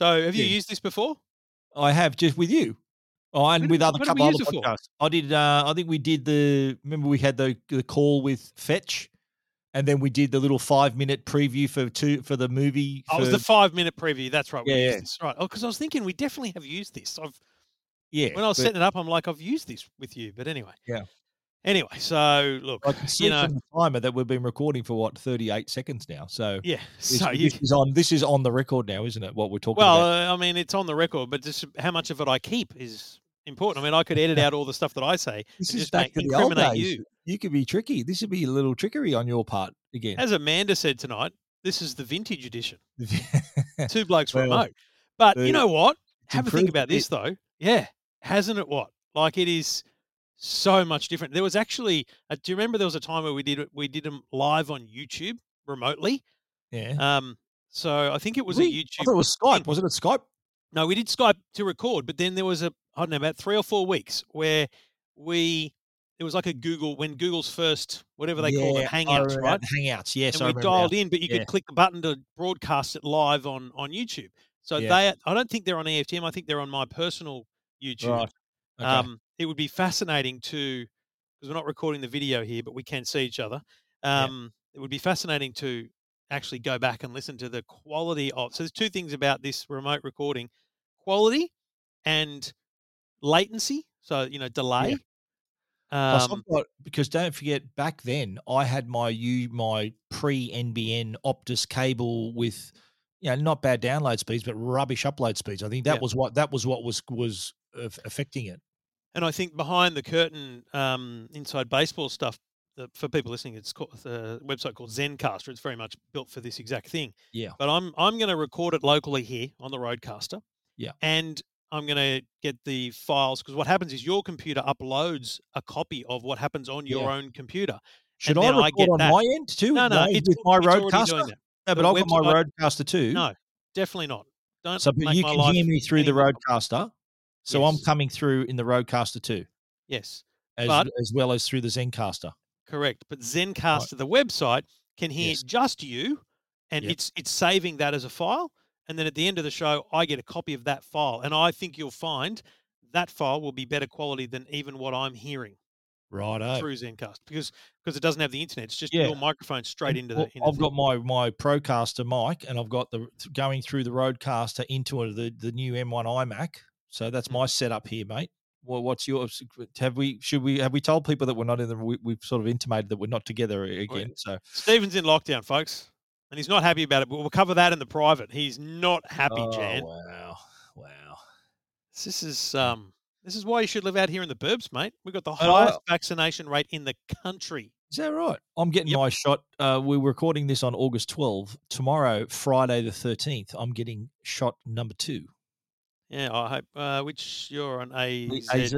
So have you Yeah. used this before? I have just with you. Oh, and with other when did we couple other for? podcasts. I did. Uh, I think we did the. Remember we had the the call with Fetch, and then we did the little five minute preview for two for the movie. Oh, it was the five minute preview. That's right. Yeah, yeah. this. Right. Oh, because I was thinking we definitely have used this. I've yeah. when I was but setting it up, I'm like, I've used this with you. But anyway. Yeah. Anyway, so look, I can see you know, from the timer that we've been recording for what thirty eight seconds now. So yeah. this, So you, this is on. This is on the record now, isn't it? What we're talking well, about. uh, I mean, it's on the record, but just how much of it I keep is important. I mean, I could edit out all the stuff that I say This is just back make, to the old days. you. You could be tricky. This would be a little trickery on your part again. As Amanda said tonight, this is the vintage edition. Two blokes Well, remote. But the- you know what? Have a think about this though. Yeah, hasn't it? What? Like it is so much different. There was actually. Uh, do you remember there was a time where we did it? We did them live on YouTube remotely. yeah. Um. So I think it was We- a I YouTube. thought it was Skype. Wasn't it Skype? No, we did Skype to record, but then there was a I don't know about three or four weeks where we it was like a Google when Google's first whatever they call it Yeah, I Hangouts, right? Hangouts. Yes, and I we dialed now. in, but you Yeah. could click the button to broadcast it live on on YouTube. So Yeah. they, I don't think they're on EFTM. I think they're on my personal YouTube. Right. Okay. Um, it would be fascinating to because we're not recording the video here, but we can see each other. Yeah. Um, It would be fascinating to actually go back and listen to the quality of. So there's two things about this remote recording: quality and latency. So you know delay. I've Um, got- because don't forget, back then I had my U my pre NBN Optus cable with, you know, not bad download speeds, but rubbish upload speeds. I think that Yeah. was what that was what was was uh, affecting it. And I think behind the curtain, um, inside baseball stuff, for people listening, it's called a website called Zencastr. It's very much built for this exact thing. Yeah. But I'm I'm going to record it locally here on the RodeCaster. Yeah. And I'm going to get the files because what happens is your computer uploads a copy of what happens on your Yeah. own computer. Should I then I record get on that. my end too? No, no, Like, it's, with my it's RodeCaster. No, but The I've got my RodeCaster too. No, definitely not. Don't. So, but you can hear me through any the RodeCaster. So I'm coming through in the RodeCaster too, Yes. as But- as well as through the Zencastr. Correct. But Zencastr, the website, can hear Yes. just you, and Yep. it's it's saving that as a file. And then at the end of the show, I get a copy of that file, and I think you'll find that file will be better quality than even what I'm hearing Right through Zencast because because it doesn't have the internet. It's just Yeah. your microphone straight into the. Into I've the got my my Procaster mic, and I've got the going through the RodeCaster into the the new M1 iMac. So that's Mm. my setup here, mate. Well, what's yours? Have we should we have we told people that we're not in the? We, we've sort of intimated that we're not together again. So Stephen's in lockdown, folks, and he's not happy about it. But we'll cover that in the private. He's not happy, oh, Jan. wow, wow. This is um. This is why you should live out here in the burbs, mate. We've got the And I- highest vaccination rate in the country. Is that right? I'm getting Yep. my shot. Uh, we're recording this on August 12. Tomorrow, Friday the 13th, I'm getting shot number two. Yeah, I hope. Uh, which you're on A. AZ,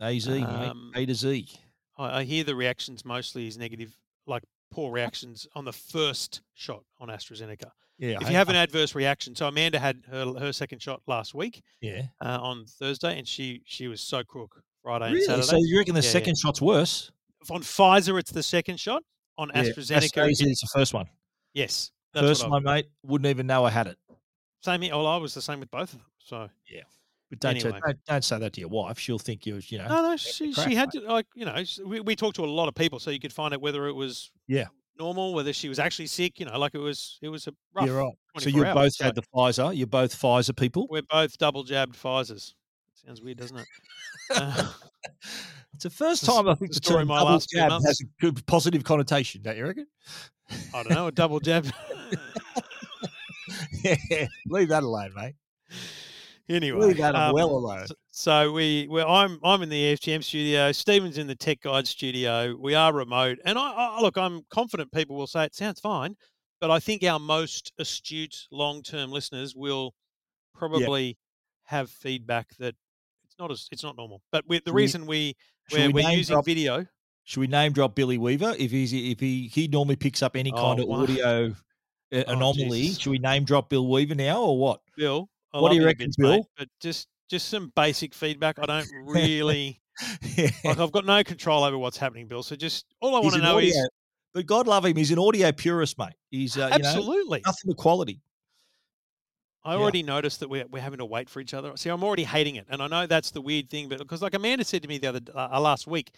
AZ, mate. Um, A to Z. I, I hear the reactions mostly is negative, like poor reactions on the first shot on AstraZeneca. Yeah, If you have an adverse reaction, so Amanda had her her second shot last week yeah. uh, on Thursday, and she she was so crook Friday and Really? Saturday. So you reckon the Yeah, yeah. second shot's worse? on Pfizer, it's the second shot. On Yeah, AstraZeneca, AZ it- is the first one. yes, First one, mate. Wouldn't even know I had it. Same. Well, I was the same with both of them. So yeah. But don't, Anyway. say, don't, don't say that to your wife. She'll think you're, you know. no, no, she she had to like you know we, we talked to a lot of people, so you could find out whether it was Yeah. normal, whether she was actually sick. You know, like it was it was a rough. you're right. So you both so- had the Pfizer. You're both Pfizer people. We're both double jabbed Pfizer's. Sounds weird, doesn't it? Uh, It's the first time I think the the story term my double last jab has a good positive connotation. Don't you reckon? I don't know, a double jab. yeah, leave that alone, mate. anyway, Leave that um, well alone. So we, well, I'm I'm in the EFTM studio. Stephen's in the Tech Guide studio. We are remote, and I, I look. I'm confident people will say it sounds fine, but I think our most astute long-term listeners will probably have feedback that it's not as it's not normal. But we, the Should reason we Should we're, we we're using drop- video. Should we name drop Billy Weaver if he's if he he normally picks up any kind Oh, of wow. audio Oh, anomaly? Should we name drop Bill Weaver now or what? Bill, I What do you reckon, bits, Bill? mate, but just just some basic feedback. I don't really like. I've got no control over what's happening, Bill. So just all I want to know audio, is but God love him, he's an audio purist, mate. He's uh, you know absolutely. nothing but quality. I Yeah. already noticed that we're, we're having to wait for each other. See, I'm already hating it, and I know that's the weird thing, but because like Amanda said to me the other uh, last week,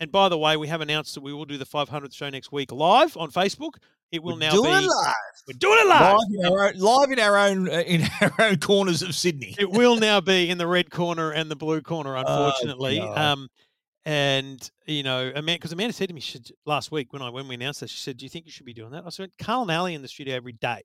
and by the way, we have announced that we will do the 500th show next week live on Facebook. It will We're now doing be it live. we're doing it live. Live in our own, live in our own, uh, in our own corners of Sydney. It will now be in the red corner and the blue corner, unfortunately. God. um, and you know, Amanda, because Amanda said to me last week when I when we announced that, she said, "Do you think you should be doing that?" I said, "Karl and Ali in the studio every day."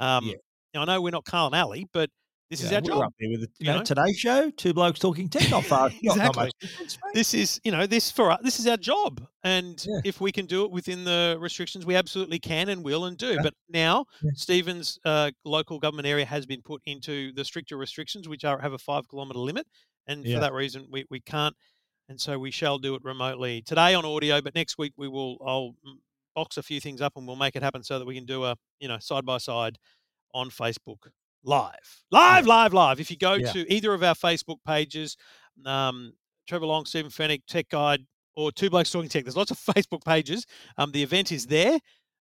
Um, Yeah. Now I know we're not Karl and Ali, but this is our we're job. with the, you you know, know? Today Show, two blokes talking tech, not far, not, not Exactly. much. This is, you know, this for us, this is our job, and Yeah. if we can do it within the restrictions, we absolutely can and will and do. Yeah. But now, Yeah. Stephen's uh, local government area has been put into the stricter restrictions, which are have a five kilometre limit, and Yeah. for that reason, we, we can't, and so we shall do it remotely today on audio. But next week we will, I'll box a few things up and we'll make it happen so that we can do a, you know, side by side on Facebook live, live, live, live. If you go Yeah. to either of our Facebook pages, um, Trevor Long, Stephen Fenech, Tech Guide, or Two Blokes Talking Tech, there's lots of Facebook pages. Um, the event is there,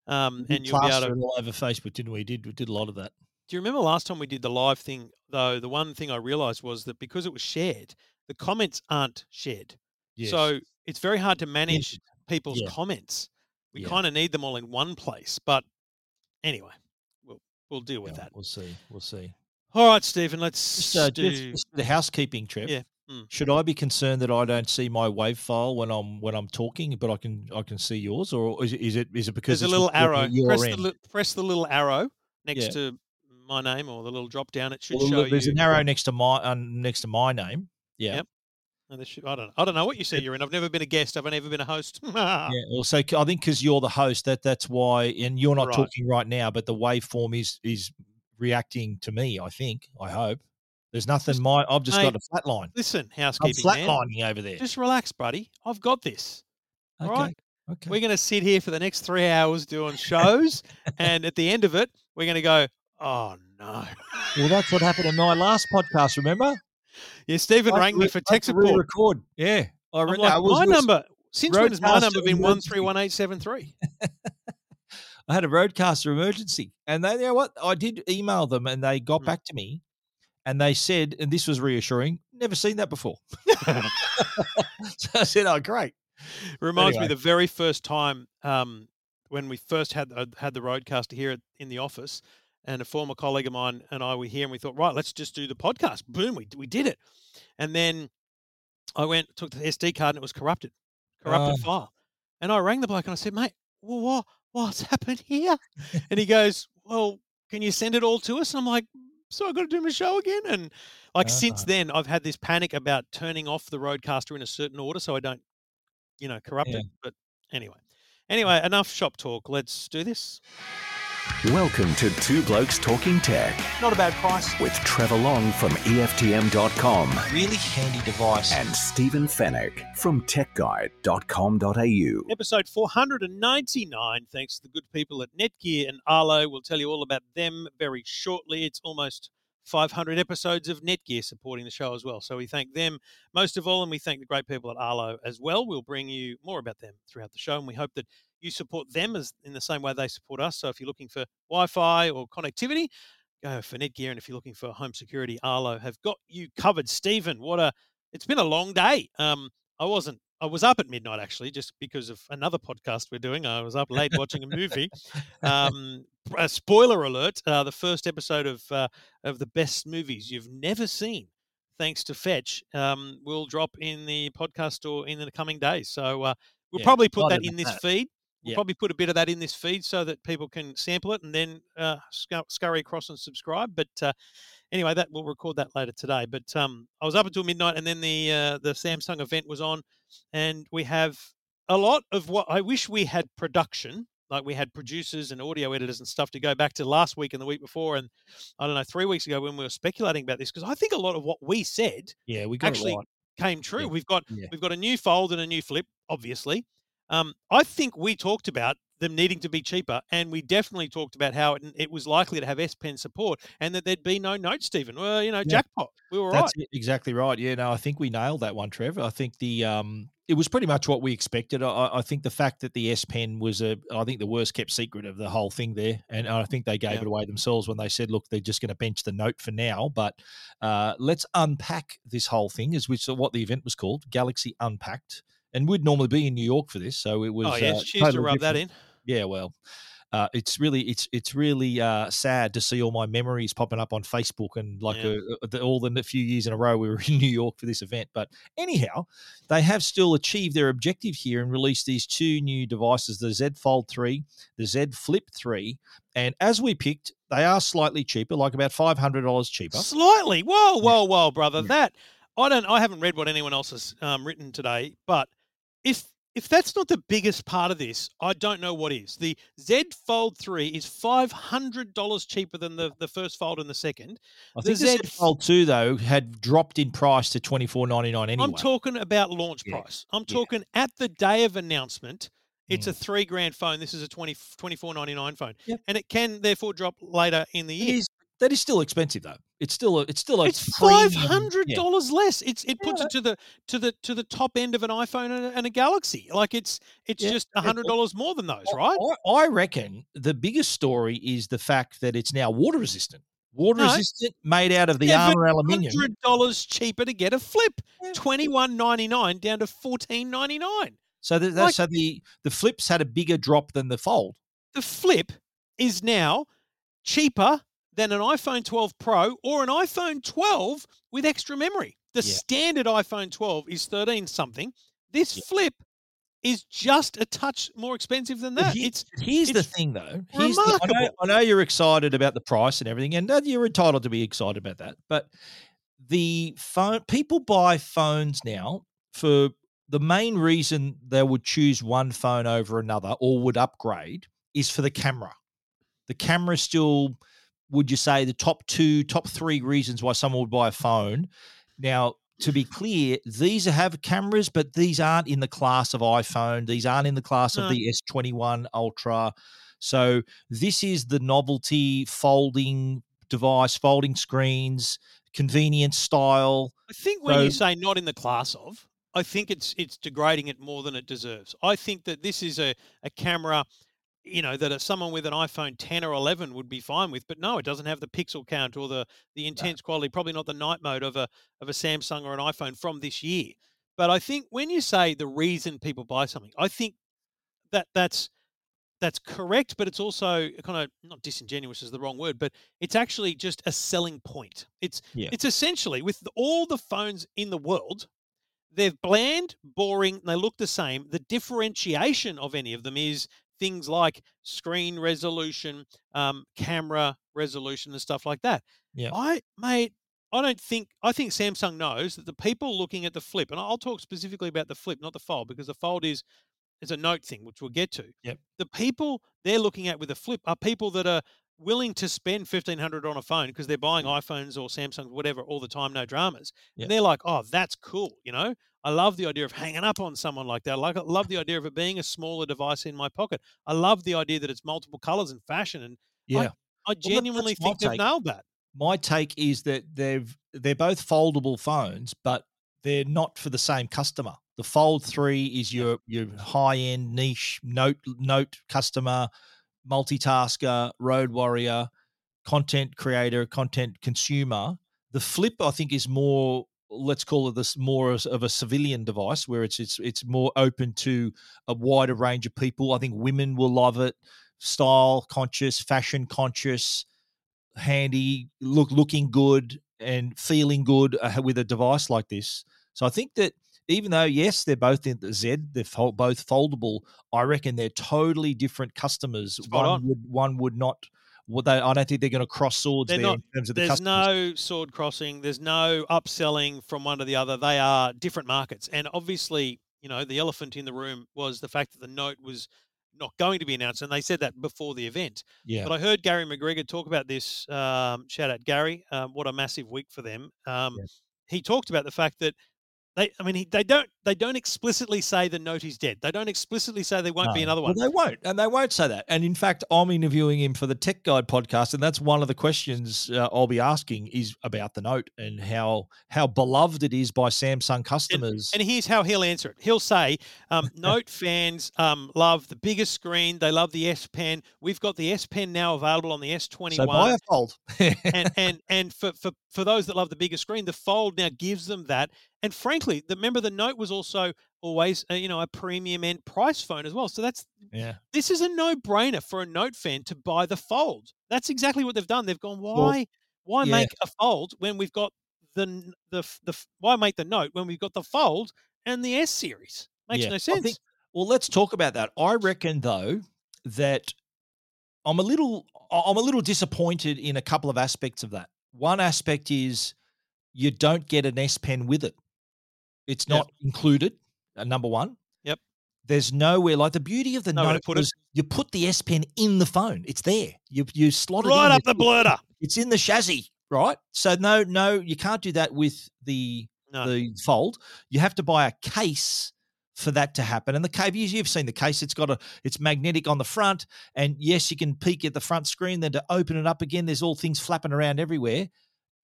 um, and you'll be able to. all over Facebook, didn't we? Did we did a lot of that? Do you remember last time we did the live thing? Though the one thing I realised was that because it was shared, the comments aren't shared. Yes. So it's very hard to manage people's Yeah. comments. We Yeah. kind of need them all in one place. But anyway, we'll deal with Yeah, that. we'll see. We'll see. All right, Stephen. Let's Just, uh, do. just, just the housekeeping trip. Yeah, mm. Should I be concerned that I don't see my wave file when I'm when I'm talking, but I can I can see yours, or is it is it is it because There's a little arrow. Press the, li- press the little arrow next Yeah. to my name or the little drop down. It should Well, show there's you. an arrow next to my uh, next to my name. Yeah. Yep. And should- I don't. know. I don't know what you see. You're in. I've never been a guest. I've never been a host. Yeah. Well, so c- I think because you're the host, that that's why, and you're not Right. talking right now, but the waveform is is reacting to me. I think. I hope. There's nothing. Just- My I've just mate, got a flat line. Listen, housekeeping. I'm housekeeping man. flatlining over there. Just relax, buddy. I've got this. okay. right. Okay. We're going to sit here for the next three hours doing shows, and at the end of it, we're going to go. Oh no! well, that's what happened in my last podcast. Remember? Yeah, Stephen rang me for tech support. re-record. Yeah. I re- like, no, was- my was- number. Since when has my number been one emergency. three one eight seven three? I had a RodeCaster emergency, and they, you know what? I did email them, and they got Mm. back to me, and they said, and this was reassuring. Never seen that before. so I said, "Oh, great." Reminds me the very first time um, when we first had uh, had the RodeCaster here at, in the office, and a former colleague of mine and I were here, and we thought, right, let's just do the podcast. Boom, we we did it, and then I went took the SD card and it was corrupted, corrupted Oh. file, and I rang the bloke and I said, mate, well, what what's happened here? and he goes, well, can you send it all to us? And I'm like. So I got to do my show again, and like since Ah. then, I've had this panic about turning off the RodeCaster in a certain order so I don't you know, corrupt Yeah. it. But anyway, anyway, enough shop talk. Let's do this. Welcome to Two Blokes Talking Tech Not a bad price. with Trevor Long from EFTM.com Really handy device. and Stephen Fenech from TechGuide.com.au. Episode 499. Thanks to the good people at Netgear and Arlo. We'll tell you all about them very shortly. It's almost 500 episodes of Netgear supporting the show as well. So we thank them most of all, and we thank the great people at Arlo as well. We'll bring you more about them throughout the show, and we hope that you support them as in the same way they support us. So if you're looking for Wi-Fi or connectivity, go for Netgear, and if you're looking for home security, Arlo have got you covered. Stephen, what a it's been a long day. Um, I wasn't. I was up at midnight actually, just because of another podcast we're doing. I was up late watching a movie. Um, a spoiler alert: uh, the first episode of uh, of the best movies you've never seen, thanks to Fetch, um, will drop in the podcast store in the coming days. So uh, we'll Yeah, probably put that in this that. feed. We'll Yeah. probably put a bit of that in this feed so that people can sample it and then uh, scur- scurry across and subscribe. But uh, anyway, that we'll record that later today. But um, I was up until midnight, and then the uh, the Samsung event was on, and we have a lot of what I wish we had production, like we had producers and audio editors and stuff to go back to last week and the week before, and I don't know three weeks ago when we were speculating about this because I think a lot of what we said yeah, we got actually came true. Yeah. We've got Yeah. we've got a new fold and a new flip, obviously. Um, I think we talked about them needing to be cheaper, and we definitely talked about how it, it was likely to have S Pen support, and that there'd be no note, Stephen. Well, you know, Yeah. jackpot. We were right. That's it, exactly right. Yeah, no, I think we nailed that one, Trevor. I think the um it was pretty much what we expected. I, I, think the fact that the S Pen was a, I think the worst kept secret of the whole thing there, and I think they gave yeah. it away themselves when they said, "Look, they're just going to bench the Note for now." But uh, let's unpack this whole thing, is which what the event was called, Galaxy Unpacked, and we'd normally be in New York for this, so it was. Oh yes, uh, totally to rub different. that in. Yeah, well, uh, it's really it's it's really uh, sad to see all my memories popping up on Facebook and like yeah. a, uh, a, all the few years in a row we were in New York for this event. But anyhow, they have still achieved their objective here and released these two new devices: the Z Fold three, the Z Flip three, and as we picked, they are slightly cheaper, like about five hundred dollars cheaper. Slightly, whoa, whoa, whoa, brother! Yeah. That I don't, I haven't read what anyone else has um, written today, but if if that's not the biggest part of this, I don't know what is. The Z Fold 3 is $500 cheaper than the, the first Fold and the second. I the think Z, the Z Fold 2, though, had dropped in price to twenty four ninety nine anyway. I'm talking about launch yeah. price. I'm talking yeah. at the day of announcement. It's mm. a three grand phone. This is a 20, 24.99 phone, yep. and it can therefore drop later in the year. It is, that is still expensive though. It's still a, it's still a it's five hundred dollars yeah. less. It's it puts yeah. it to the to the to the top end of an iPhone and a, and a Galaxy. Like it's it's yeah. just hundred dollars more than those, right? I, I, reckon the biggest story is the fact that it's now water resistant. Water no. resistant, made out of the armor aluminium. Hundred dollars cheaper to get a flip. Twenty one ninety nine down to fourteen ninety nine. So the, like, so the the flips had a bigger drop than the fold. The flip is now cheaper than an iPhone 12 Pro or an iPhone 12 with extra memory. The yeah. standard iPhone 12 is 13 something. This yeah. flip is just a touch more expensive than that. He, it's here's it's the thing though. Here's the, I, know, I know you're excited about the price and everything, and uh, you're entitled to be excited about that. But the phone people buy phones now for the main reason they would choose one phone over another or would upgrade is for the camera. The camera still would you say the top two, top three reasons why someone would buy a phone? Now, to be clear, these have cameras, but these aren't in the class of iPhone. These aren't in the class no. of mm. the S21 Ultra. So this is the novelty folding device, folding screens, convenience style. I think when so, you say not in the class of, I think it's it's degrading it more than it deserves. I think that this is a, a camera you know that someone with an iPhone 10 or 11 would be fine with, but no, it doesn't have the pixel count or the the intense no. quality. Probably not the night mode of a of a Samsung or an iPhone from this year. But I think when you say the reason people buy something, I think that that's that's correct, but it's also kind of not disingenuous is the wrong word, but it's actually just a selling point. It's yeah. it's essentially with all the phones in the world, they're bland, boring, they look the same. The differentiation of any of them is things like screen resolution, um, camera resolution, and stuff like that. Yeah, I mate, I don't think I think Samsung knows that the people looking at the flip, and I'll talk specifically about the flip, not the fold, because the fold is is a note thing, which we'll get to. Yep. The people they're looking at with a flip are people that are willing to spend fifteen hundred on a phone because they're buying iPhones or Samsungs, whatever, all the time, no dramas. Yep. And they're like, oh, that's cool, you know. I love the idea of hanging up on someone like that. I like, I love the idea of it being a smaller device in my pocket. I love the idea that it's multiple colors and fashion. And yeah, I, I genuinely well, think they've nailed that. My take is that they've they're both foldable phones, but they're not for the same customer. The Fold Three is your your high end niche note note customer, multitasker, road warrior, content creator, content consumer. The Flip, I think, is more let's call it this more of a civilian device where it's it's it's more open to a wider range of people. I think women will love it, style conscious, fashion conscious, handy, look looking good and feeling good uh, with a device like this. So I think that even though yes, they're both in the Z, they're both foldable. I reckon they're totally different customers. Spot one on. would one would not well, they, I don't think they're going to cross swords they're there not, in terms of the There's customers. no sword crossing. There's no upselling from one to the other. They are different markets. And obviously, you know, the elephant in the room was the fact that the note was not going to be announced. And they said that before the event. Yeah. But I heard Gary McGregor talk about this. Um, shout out, Gary. Um, what a massive week for them. Um, yeah. He talked about the fact that they, I mean, he, they don't they don't explicitly say the Note is dead. They don't explicitly say there won't be No. another Well, one. they won't, and they won't say that. And in fact, I'm interviewing him for the Tech Guide podcast, and that's one of the questions uh, I'll be asking is about the Note and how how beloved it is by Samsung customers. And here's how he'll answer it. He'll say, um, Note fans um, love the biggest screen. They love the S Pen. We've got the S Pen now available on the S21. so buy a Fold. and and and for, for for those that love the bigger screen, the Fold now gives them that. And frankly, the, remember the Note was also always uh, you know a premium end price phone as well. So that's yeah, this is a no brainer for a Note fan to buy the Fold. That's exactly what they've done. They've gone why why yeah. make a Fold when we've got the the the why make the Note when we've got the Fold and the S series? Makes Yeah, no sense. think- Well, let's talk about that. I reckon though that I'm a little I'm a little disappointed in a couple of aspects of that. One aspect is you don't get an S Pen with it. It's Yep. not included. Uh, number one. Yep. There's nowhere like the beauty of the to Note put it. you put the S Pen in the phone. It's there. You you slot it right up the blurter. It's in the chassis, right? So no, no, you can't do that with the No. the fold. You have to buy a case for that to happen. And the case, you- you've seen the case. It's got a, it's magnetic on the front, and yes, you can peek at the front screen. Then to open it up again, there's all things flapping around everywhere,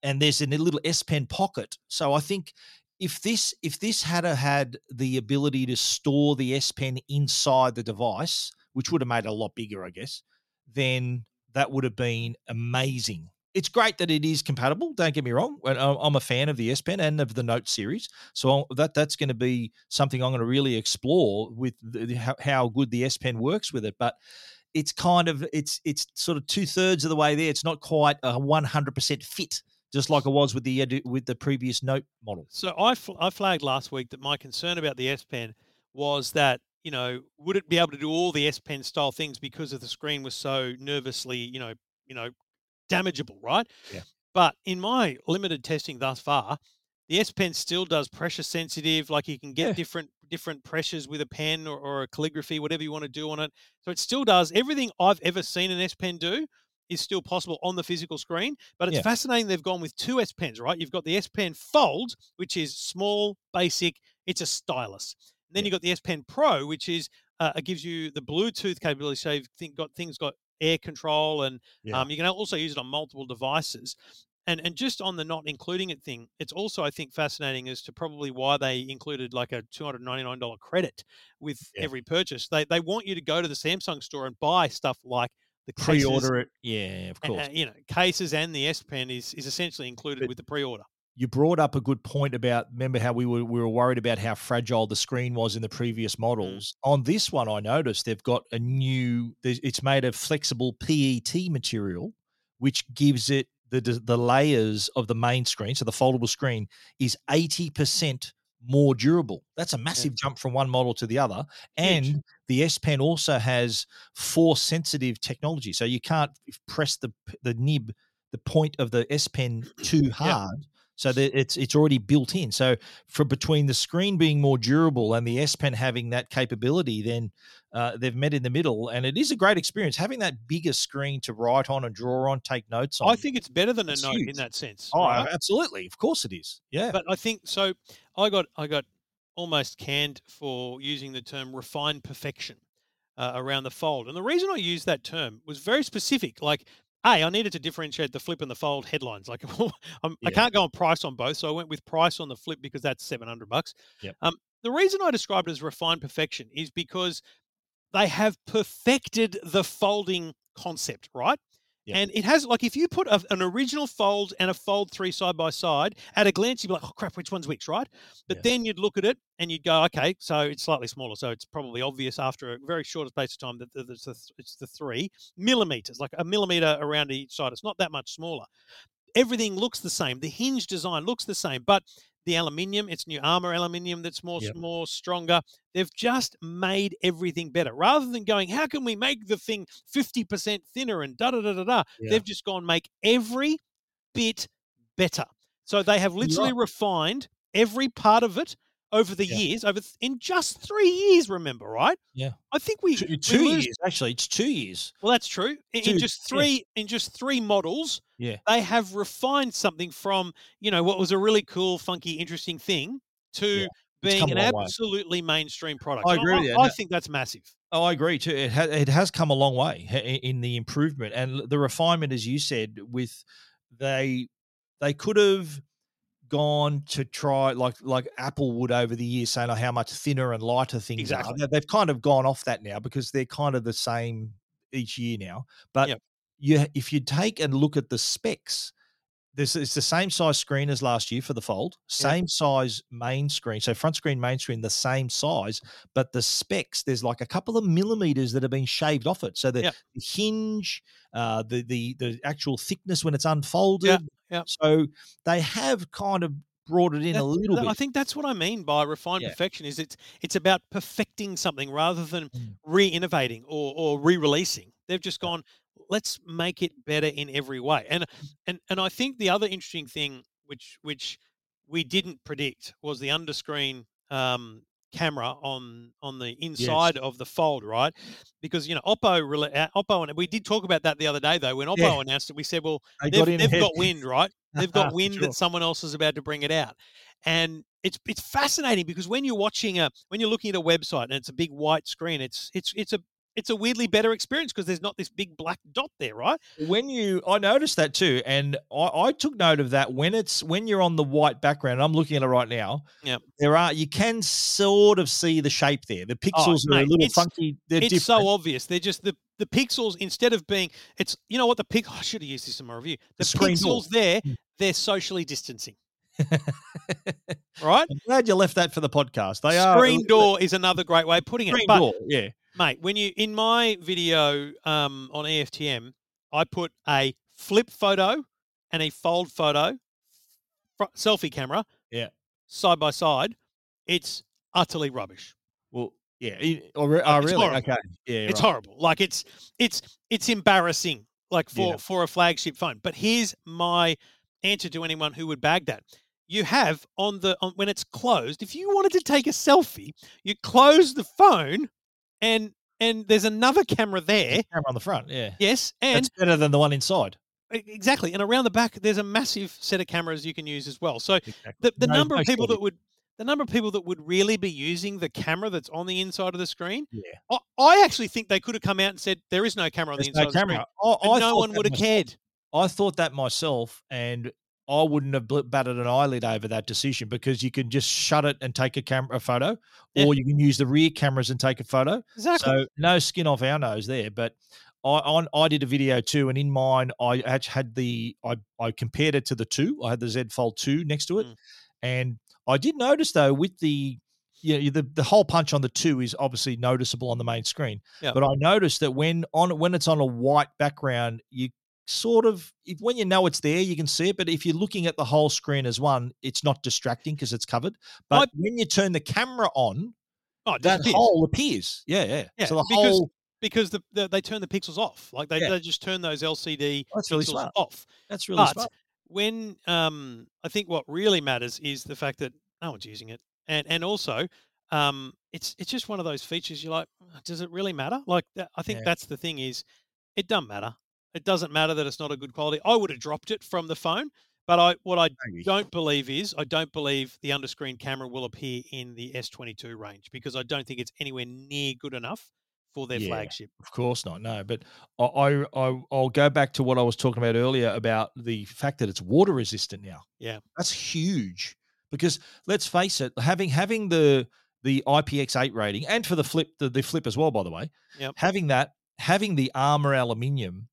and there's a little S Pen pocket. So I think if this if this had had the ability to store the S Pen inside the device, which would have made it a lot bigger, I guess, then that would have been amazing. It's great that it is compatible. Don't get me wrong. I'm a fan of the S Pen and of the Note series, so that that's going to be something I'm going to really explore with the, how, good the S Pen works with it. But it's kind of it's it's sort of two thirds of the way there. It's not quite a 100 percent fit, just like it was with the uh, with the previous Note model. So I, fl- I flagged last week that my concern about the S Pen was that you know would it be able to do all the S Pen style things because of the screen was so nervously you know you know damageable, right? Yeah. But in my limited testing thus far, the S Pen still does pressure sensitive. Like you can get Yeah. different different pressures with a pen or, or a calligraphy, whatever you want to do on it. So it still does everything I've ever seen an S Pen do is still possible on the physical screen. But it's Yeah. fascinating they've gone with two S Pens, right? You've got the S Pen Fold, which is small, basic. It's a stylus. And then Yeah. you've got the S Pen Pro, which is uh, it gives you the Bluetooth capability. So you've think, got things got air control, and Yeah. um, you can also use it on multiple devices. And and just on the not including it thing, it's also I think fascinating as to probably why they included like a two hundred ninety nine dollar credit with Yeah. every purchase. They they want you to go to the Samsung store and buy stuff like the cases, Pre-order it, yeah, of uh, course. uh, you know, cases and the S Pen is is essentially included But- with the pre-order. you brought up a good point about remember how we were we were worried about how fragile the screen was in the previous models. On this one, I noticed they've got a new. It's made of flexible PET material, which gives it the the the layers of the main screen. So the foldable screen is eighty percent more durable. That's a massive jump from one model to the other. Huge. And the S Pen also has force sensitive technology, so you can't press the the nib, the point of the S Pen too hard. So that it's it's already built in. So for between the screen being more durable and the S Pen having that capability, then uh, they've met in the middle, and it is a great experience having that bigger screen to write on and draw on, take notes on. I think it's better than a It's note in that sense. Oh, right? absolutely, of course it is. Yeah, But I think so. I got I got almost canned for using the term refined perfection uh, around the fold, and the reason I used that term was very specific. Like, a, I needed to differentiate the flip and the fold headlines. Like, I'm, I can't go on price on both, so I went with price on the flip because that's seven hundred bucks. Yep. Um, the reason I described it as refined perfection is because they have perfected the folding concept, right? And it has like if you put a, an original fold and a fold three side by side, at a glance you'd be like, "Oh crap, which one's which?" Right? But Yeah. then you'd look at it and you'd go, "Okay, so it's slightly smaller, so it's probably obvious after a very short space of time that it's the, it's the three millimeters, like a millimeter around each side. It's not that much smaller. Everything looks the same. The hinge design looks the same, but the aluminium, it's new armor aluminium that's more Yep. more stronger. They've just made everything better. Rather than going, how can we make the thing 50% thinner and da da da da da, Yeah. they've just gone make every bit better. So they have literally refined every part of it over the Yeah. years, over th- in just three years, remember, right? Yeah. I think we, two, we two lose- years actually. It's two years. Well, that's true. In, in just yeah. three, in just three models, Yeah. they have refined something from you know what was a really cool, funky, interesting thing to Yeah. being an long way. absolutely mainstream product. I agree with you. I, No- think that's massive. Oh, I agree too. It, ha- it has come a long way in the improvement and the refinement, as you said. With they, they could have gone to try like like Apple would over the years, saying oh, how much thinner and lighter things Exactly. are. They- They've kind of gone off that now because they're kind of the same each year now. But Yep. you, if you take and look at the specs, this it's the same size screen as last year for the Fold, same size main screen. So front screen, main screen, the same size, but the specs there's like a couple of millimeters that have been shaved off it. So the, Yep. the hinge, uh, the the the actual thickness when it's unfolded. Yep. So they have kind of brought it in That- a little that- bit. I think that's what I mean by refined Yeah. perfection. Is it's it's about perfecting something rather than Mm. re-innovating or, or re-releasing. They've just gone, let's make it better in every way. And and and I think the other interesting thing, which which we didn't predict, was the underscreen um, camera on on the inside of the Fold, right? Because you know Oppo, uh, Oppo, and we did talk about that the other day though. When Oppo Yeah. announced it, we said, well, They they've, got they've got wind, right? They've got wind sure. that someone else is about to bring it out. And it's it's fascinating because when you're watching a when you're looking at a website and it's a big white screen, it's it's it's a it's a weirdly better experience because there's not this big black dot there, right? when you i noticed that too and I, I took note of that when it's when you're on the white background i'm looking at it right now Yeah, there are you can sort of see the shape there the pixels are a Oh, little funky they're it's different so obvious. They're just the the pixels instead of being it's you know what the pic I should have used this in my review. The, The pixels there, Mm. they're socially distancing. right? i'm glad you left that for the podcast they are Screen door is another great way of putting it. screen But door yeah mate, when you in my video um, on EFTM, I put a flip photo and a fold photo, fr- selfie camera, Yeah. side by side. It's utterly rubbish. well yeah it- oh, oh, It's really horrible. okay yeah It's right. horrible. Like it's it's it's embarrassing. Like for Yeah. for a flagship phone. But here's my answer to anyone who would bag that. You have on the on, when it's closed. If you wanted to take a selfie, you close the phone, and and there's another camera there. camera on the front yeah Yes, and that's better than the one inside Exactly, and around the back, there's a massive set of cameras you can use as well. So exactly. the, the No- number no of people that would the number of people that would really be using the camera that's on the inside of the screen, yeah I, I actually think they could have come out and said there is no camera on there's the inside no of the camera screen, I, I no one would have cared. I thought that myself, and I wouldn't have batted an eyelid over that decision because you can just shut it and take a camera a photo, Yeah. or you can use the rear cameras and take a photo. Exactly. So no skin off our nose there. But I on I did a video too, and in mine I had the I I compared it to the two. I had the Z Fold two next to it, Mm. and I did notice though with the yeah the the hole punch on the two is obviously noticeable on the main screen. Yeah. But I noticed that when on when it's on a white background, you sort of if, when you know it's there, you can see it. But if you're looking at the whole screen as one, it's not distracting because it's covered. But I- when you turn the camera on, oh, that disappears. hole appears. Yeah, yeah. Yeah, so the because whole because the, the, they turn the pixels off. Like they, Yeah. they just turn those LCD That's really smart. off. that's really but smart. when um, I think what really matters is the fact that no one's using it, and and also um, it's it's just one of those features. You're like, does it really matter? Like that, I think Yeah. that's the thing is, it doesn't matter. It doesn't matter that it's not a good quality. I would have dropped it from the phone, but I what I Maybe. don't believe is I don't believe the underscreen camera will appear in the S22 range because I don't think it's anywhere near good enough for their Yeah. flagship. Of course not. No, but I, I, I I'll go back to what I was talking about earlier about the fact that it's water resistant now. Yeah. that's huge because let's face it, having having the the IPX8 rating and for the flip the, the flip as well, by the way, Yep. having that having the armor aluminium.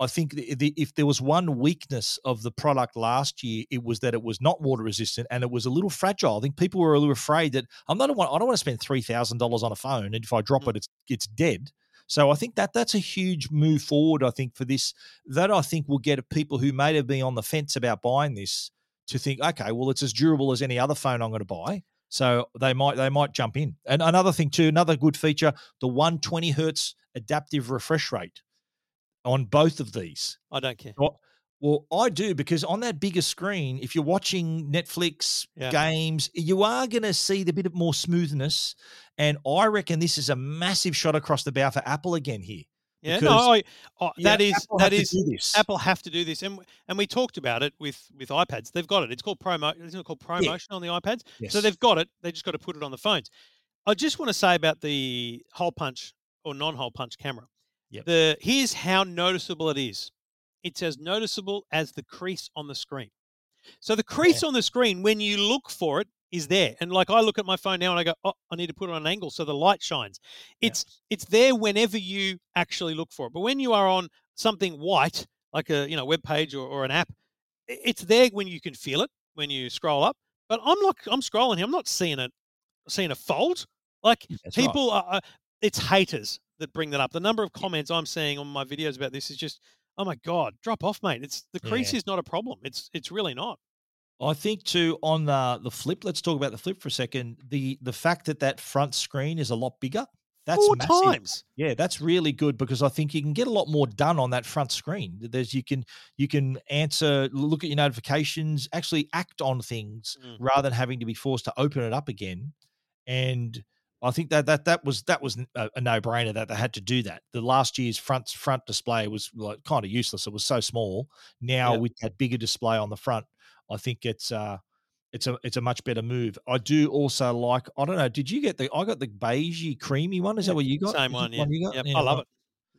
I think the, the, if there was one weakness of the product last year, it was that it was not water resistant and it was a little fragile. I think people were a little afraid that I'm not. I don't want to spend three thousand dollars on a phone, and if I drop Mm. it, it's it's dead. So I think that that's a huge move forward. I think for this, that I think will get people who may have been on the fence about buying this to think, okay, well, it's as durable as any other phone I'm going to buy. So they might they might jump in. And another thing too, another good feature, the 120 hertz adaptive refresh rate on both of these. I don't care. Well, well, I do because on that bigger screen, if you're watching Netflix Yeah. games, you are going to see the bit of more smoothness. And I reckon this is a massive shot across the bow for Apple again here Yeah, Because- no, I, oh, Yeah, that is Apple that have to do this. Apple have to do this, and and we talked about it with with iPads. They've got it. It's called promo. Isn't it called promotion on the iPads? So they've got it. They just got to put it on the phones. I just want to say about the hole punch or non-hole punch camera. Yep. The here's how noticeable it is. It's as noticeable as the crease on the screen. So the crease on the screen, when you look for it, is there. And like I look at my phone now and I go, oh, I need to put it on an angle so the light shines. Yeah. It's it's there whenever you actually look for it. But when you are on something white, like a you know web page or, or an app, it's there when you can feel it when you scroll up. But I'm not. I'm scrolling here. I'm not seeing it. Seeing a fold. Like That's people are. are- It's haters that bring that up. The number of comments I'm seeing on my videos about this is just, oh my god, drop off, mate. It's the crease Yeah. is not a problem. It's it's really not. I think too on uh, the flip. Let's talk about the flip for a second. The the fact that that front screen is a lot bigger. That's Four massive. times. Yeah, that's really good because I think you can get a lot more done on that front screen. There's you can you can answer, look at your notifications, actually act on things Mm. rather than having to be forced to open it up again. And I think that that that was that was a, a no brainer that they had to do that. The last year's front front display was like kind of useless. It was so small. Now Yep. with that bigger display on the front, I think it's uh it's a it's a much better move. I do also like I don't know. Did you get the I got the beigey creamy one? Is Yeah, that what you got? Same one. Yeah. got? Yep, Yeah, I love it.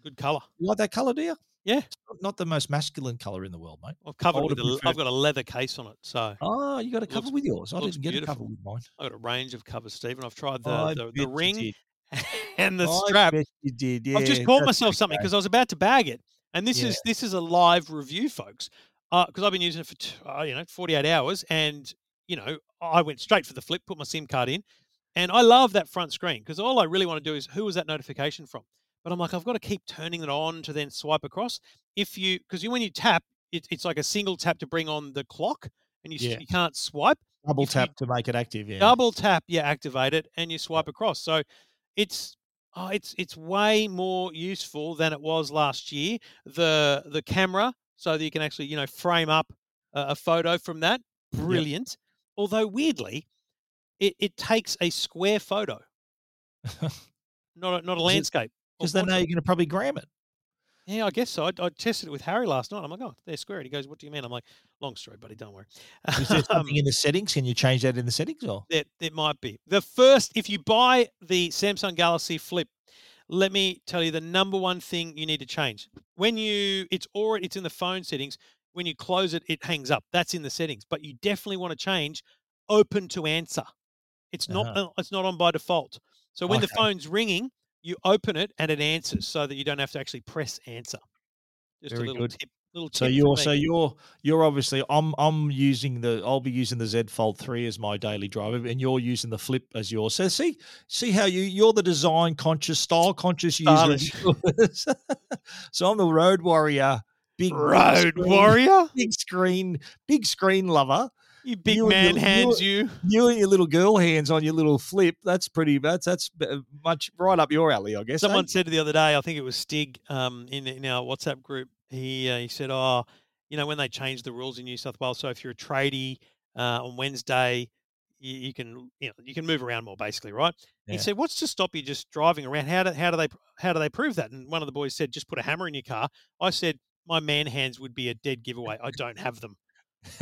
Good color. You like that color, do you? Yeah. It's not- the most masculine color in the world, mate. I've covered with a, I've got a leather case on it, so Oh, you got a cover Looks- with yours. I didn't get a cover with mine. I've got a range of covers, Stephen. I've tried the the, the ring and the I strap. you did. Yeah, I've just yeah, bought myself something because I was about to bag it, and this Yeah. is this is a live review, folks. Because I've been using it for t- uh, you know 48 hours, and you know I went straight for the flip, put my SIM card in, and I love that front screen because all I really want to do is who was that notification from? But I'm like I've got to keep turning it on to then swipe across. If you because you when you tap, it, it's like a single tap to bring on the clock, and you Yeah. you can't swipe. double if you tap to make it active. Yeah. Double tap, you activate it, and you swipe across. So it's oh, it's it's way more useful than it was last year. The the camera, so that you can actually you know frame up a, a photo from that, brilliant. Although weirdly, it, it takes a square photo, not a, not a landscape. Or Because know portrait. you're going to probably gram it. Yeah, I guess so. I, I tested it with Harry last night. I'm like, oh, they're square. And he goes, what do you mean? I'm like, long story, buddy. Don't worry. Is there Um, something in the settings? Can you change that in the settings or? It, it might be. The first, if you buy the Samsung Galaxy Flip, let me tell you the number one thing you need to change. When you, it's already, it's in the phone settings. When you close it, it hangs up. That's in the settings. But you definitely want to change open to answer. It's not, Uh-huh. uh, it's not on by default. So when the phone's ringing, you open it and it answers so that you don't have to actually press answer. Just Very a little good. tip. Little tip So you're so you're you're obviously I'm I'm using the I'll be using the Z Fold three as my daily driver, and you're using the Flip as yours. So see see how you you're the design conscious, style conscious user. so I'm the road warrior, big big Road screen- warrior, big screen, big screen lover. You big You man your- hands you- you. You and your little girl hands on your little flip. That's pretty. That's that's much right up your alley, I guess. eh? Someone said the other day, I think it was Stig, um, in in our WhatsApp group. He uh, he said, "Oh, you know, when they changed the rules in New South Wales, so if you're a tradie uh, on Wednesday, you, you can you know you can move around more, basically, right?" He said, "What's to stop you just driving around? How do how do they how do they prove that?" And one of the boys said, "Just put a hammer in your car." I said, "My man hands would be a dead giveaway. I don't have them."